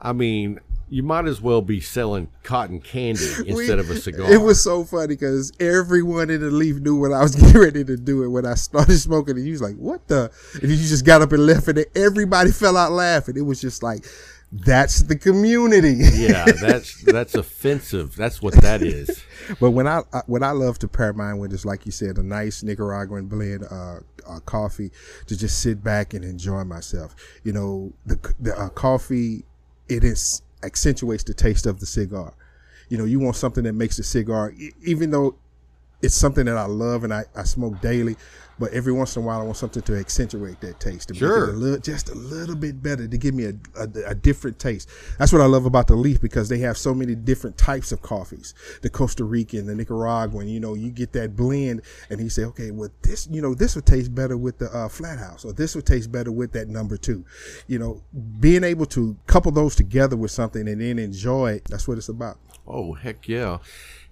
I mean, you might as well be selling cotton candy instead of a cigar. It was so funny because everyone in the leaf knew what I was getting ready to do. And when I started smoking, and you was like, "What the?" And you just got up and left, and everybody fell out laughing. It was just like, "That's the community." yeah, that's that's offensive. That's what that is. But when I, I what I love to pair mine with is like you said, a nice Nicaraguan blend uh, uh, coffee to just sit back and enjoy myself. You know, the the uh, coffee it is accentuates the taste of the cigar. You know, you want something that makes the cigar, even though it's something that I love and I, I smoke daily, but every once in a while I want something to accentuate that taste, to Sure. make it a little, just a little bit better, to give me a, a, a different taste. That's what I love about the Leaf because they have so many different types of coffees. The Costa Rican, the Nicaraguan, you know, you get that blend, and you say, okay, well this, you know, this would taste better with the uh, Flathead, or this would taste better with that number two. You know, being able to couple those together with something and then enjoy it. That's what it's about. Oh heck yeah!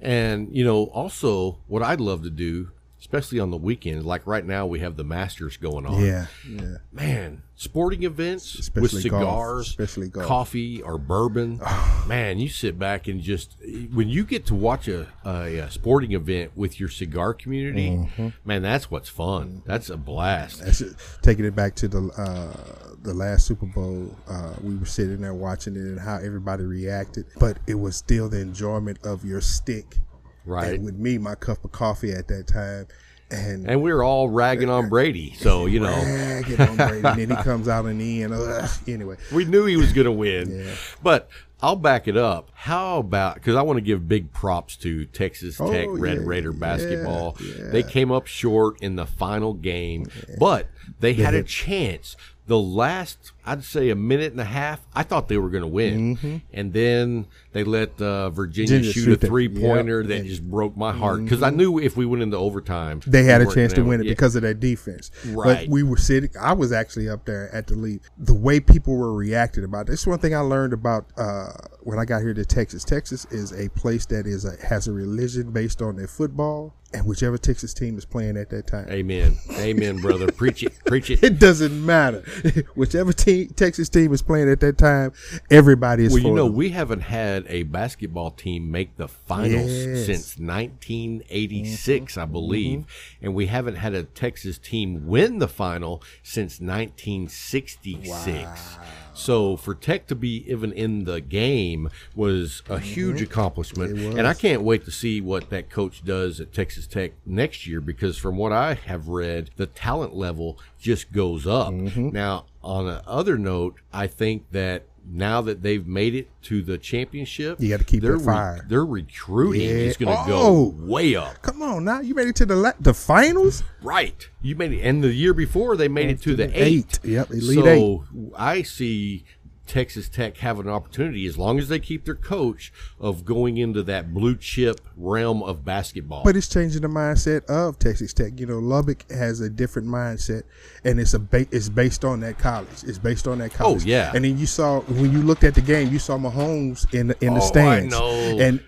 And you know, also what I'd love to do, especially on the weekends, like right now we have the Masters going on. Yeah, yeah. man, sporting events with Especially golf, cigars, especially golf. coffee or bourbon. man, you sit back and just when you get to watch a, a, a sporting event with your cigar community, Mm-hmm. man, that's what's fun. That's a blast. That's it. Taking it back to the uh, the last Super Bowl, uh, we were sitting there watching it and how everybody reacted, but it was still the enjoyment of your stick. Right. And with me, my cup of coffee at that time, and, And we were all ragging on Brady, so you know ragging on Brady, and then he comes out in the end. Ugh. Anyway, we knew he was going to win. But I'll back it up. How about because I want to give big props to Texas oh, Tech Oh, Red yeah, Raider basketball. yeah. They came up short in the final game, but they had a chance. The last, I'd say, a minute and a half, I thought they were going to win, and then they let uh, Virginia Mm-hmm. Virginia shoot, shoot a three pointer yep. that just broke my heart because I knew if we went into overtime, they had a chance to win it yeah. because of that defense. Right. But we were sitting. I was actually up there at the Leaf. The way people were reacting about this. one thing I learned about uh, when I got here to Texas. Texas is a place that is a, has a religion based on their football and whichever Texas team is playing at that time. Amen, amen, brother. Preach it, preach it. It doesn't matter. Whichever team Texas team is playing at that time, everybody is. Well, for you know, them. we haven't had a basketball team make the finals Yes. since 1986, mm-hmm. I mm-hmm. believe, and we haven't had a Texas team win the final since 1966. So for Tech to be even in the game was a mm-hmm. huge accomplishment, and I can't wait to see what that coach does at Texas Tech next year because from what I have read, the talent level just goes up. Mm-hmm. Now, on another note, I think that now that they've made it to the championship, You gotta keep their fire. their recruiting Yeah. is going to Oh. go way up. Come on now, you made it to the la- the finals. Right. You made it, and the year before they made it to the eight. Eight. Yep, Elite so I see Texas Tech have an opportunity as long as they keep their coach of going into that blue chip realm of basketball. But it's changing the mindset of Texas Tech. You know, Lubbock has a different mindset, and it's a ba- it's based on that college. It's based on that college. Oh, yeah. And then you saw when you looked at the game, you saw Mahomes in the, in the Oh, I stands. know. And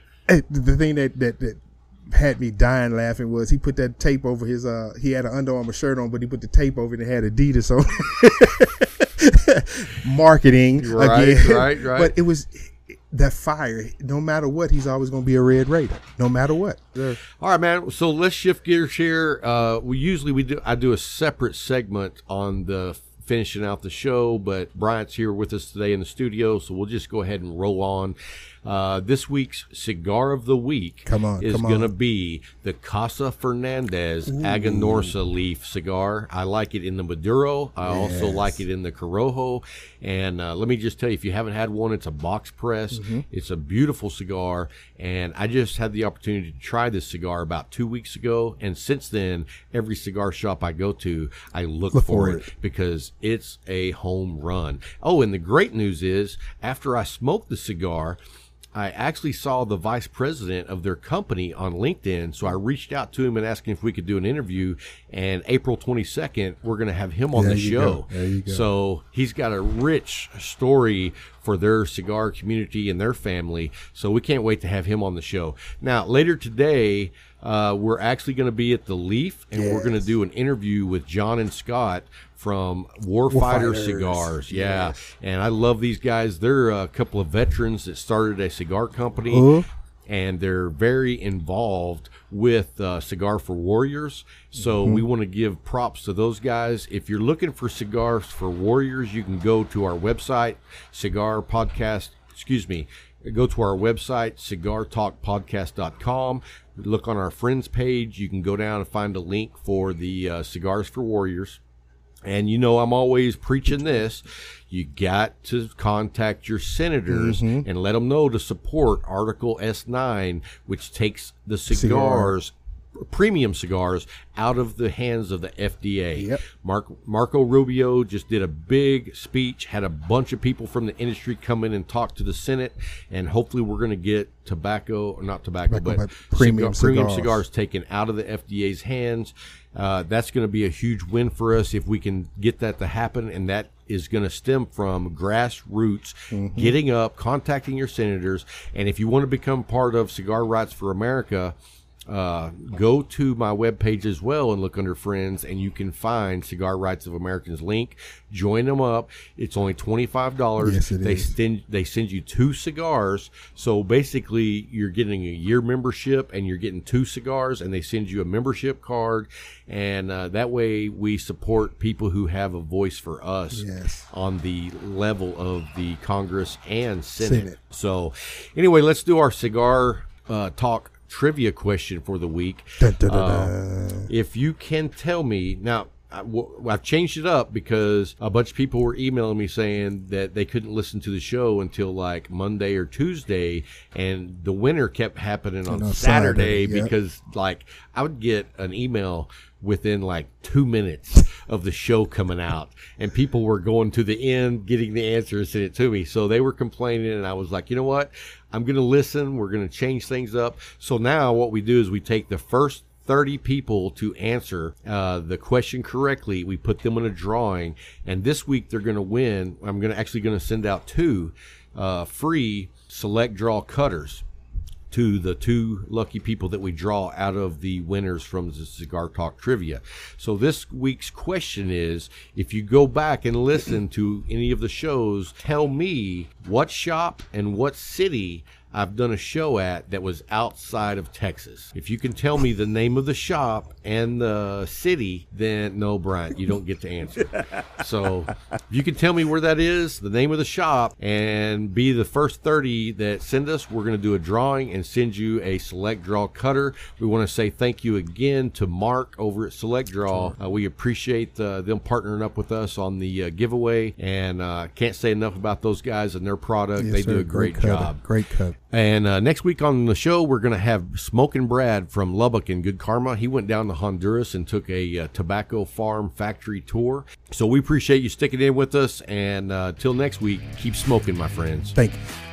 the thing that that that had me dying laughing was he put that tape over his uh he had an Under Armour shirt on, but he put the tape over it and it had Adidas on. Marketing Right, again. right, right. But it was that fire. No matter what, he's always going to be a Red Raider. No matter what. All right, man. So let's shift gears here. Uh, we usually we do I do a separate segment on the finishing out the show, but Bryant's here with us today in the studio, so we'll just go ahead and roll on. Uh, this week's cigar of the week Come on, is going to be the Casa Fernandez Aganorsa leaf cigar. I like it in the Maduro. I also like it in the Corojo. And uh, let me just tell you, if you haven't had one, it's a box press. Mm-hmm. It's a beautiful cigar. And I just had the opportunity to try this cigar about two weeks ago. And since then, every cigar shop I go to, I look, Look for for it because it's a home run. Oh, and the great news is after I smoked the cigar, I actually saw the vice president of their company on LinkedIn. So I reached out to him and asked him if we could do an interview. And April 22nd, we're going to have him on There the show. go. There you go. So he's got a rich story for their cigar community and their family. So we can't wait to have him on the show. Now, later today, uh, we're actually going to be at the Leaf and we're going to do an interview with John and Scott from Warfighter Warfighters. Cigars. Yeah. And I love these guys. They're a couple of veterans that started a cigar company. Uh-huh. And they're very involved with uh, Cigar for Warriors. So Mm-hmm. we want to give props to those guys. If you're looking for cigars for warriors, you can go to our website, Cigar Podcast, excuse me, go to our website, cigartalkpodcast.com. Look on our friends page. You can go down and find a link for the uh, Cigars for Warriors. And you know, I'm always preaching this. You got to contact your senators Mm-hmm. and let them know to support Article S9, which takes the cigars, premium cigars, out of the hands of the FDA. Yep. Mark, Marco Rubio just did a big speech, had a bunch of people from the industry come in and talk to the Senate, and hopefully we're going to get tobacco, or not tobacco, Tobacco, but but premium cigar- premium cigars. cigars taken out of the FDA's hands. Uh, that's going to be a huge win for us if we can get that to happen, and that is going to stem from grassroots Mm-hmm. getting up, contacting your senators, and if you want to become part of Cigar Rights for America. Uh, go to my webpage as well and look under friends and you can find cigar rights of americans link join them up it's only $25 Yes, it they is. send they send you two cigars so basically you're getting a year membership and you're getting two cigars and they send you a membership card and uh, that way we support people who have a voice for us Yes. on the level of the congress and senate, Senate. so anyway let's do our cigar uh, talk trivia question for the week Dun, dun, dun, Uh, if you can tell me now I- w- I've changed it up because a bunch of people were emailing me saying that they couldn't listen to the show until like Monday or Tuesday, and the winter kept happening on on Saturday, Saturday, yep. because like I would get an email within like two minutes of the show coming out, and people were going to the end, getting the answer and send it to me. So they were complaining, and I was like, you know what? I'm going to listen. We're going to change things up. So now what we do is we take the first 30 people to answer uh, the question correctly. We put them in a drawing, and this week they're going to win. I'm going to actually going to send out two uh, free select draw cutters to the two lucky people that we draw out of the winners from the Cigar Talk trivia. So this week's question is if you go back and listen to any of the shows, tell me what shop and what city I've done a show at that was outside of Texas. If you can tell me the name of the shop and the city, then no, Bryant, you don't get to answer. so if you can tell me where that is, the name of the shop, and be the first 30 that send us, we're going to do a drawing and send you a Select Draw cutter. We want to say thank you again to Mark over at Select Draw. Uh, we appreciate uh, them partnering up with us on the uh, giveaway, and uh, can't say enough about those guys and their product. Yes, they sir. do a great, cutter. job. Great cut. And uh, next week on the show, we're going to have Smoking Brad from Lubbock in Good Karma. He went down to Honduras and took a uh, tobacco farm factory tour. So we appreciate you sticking in with us. And uh, till next week, keep smoking, my friends. Thank you.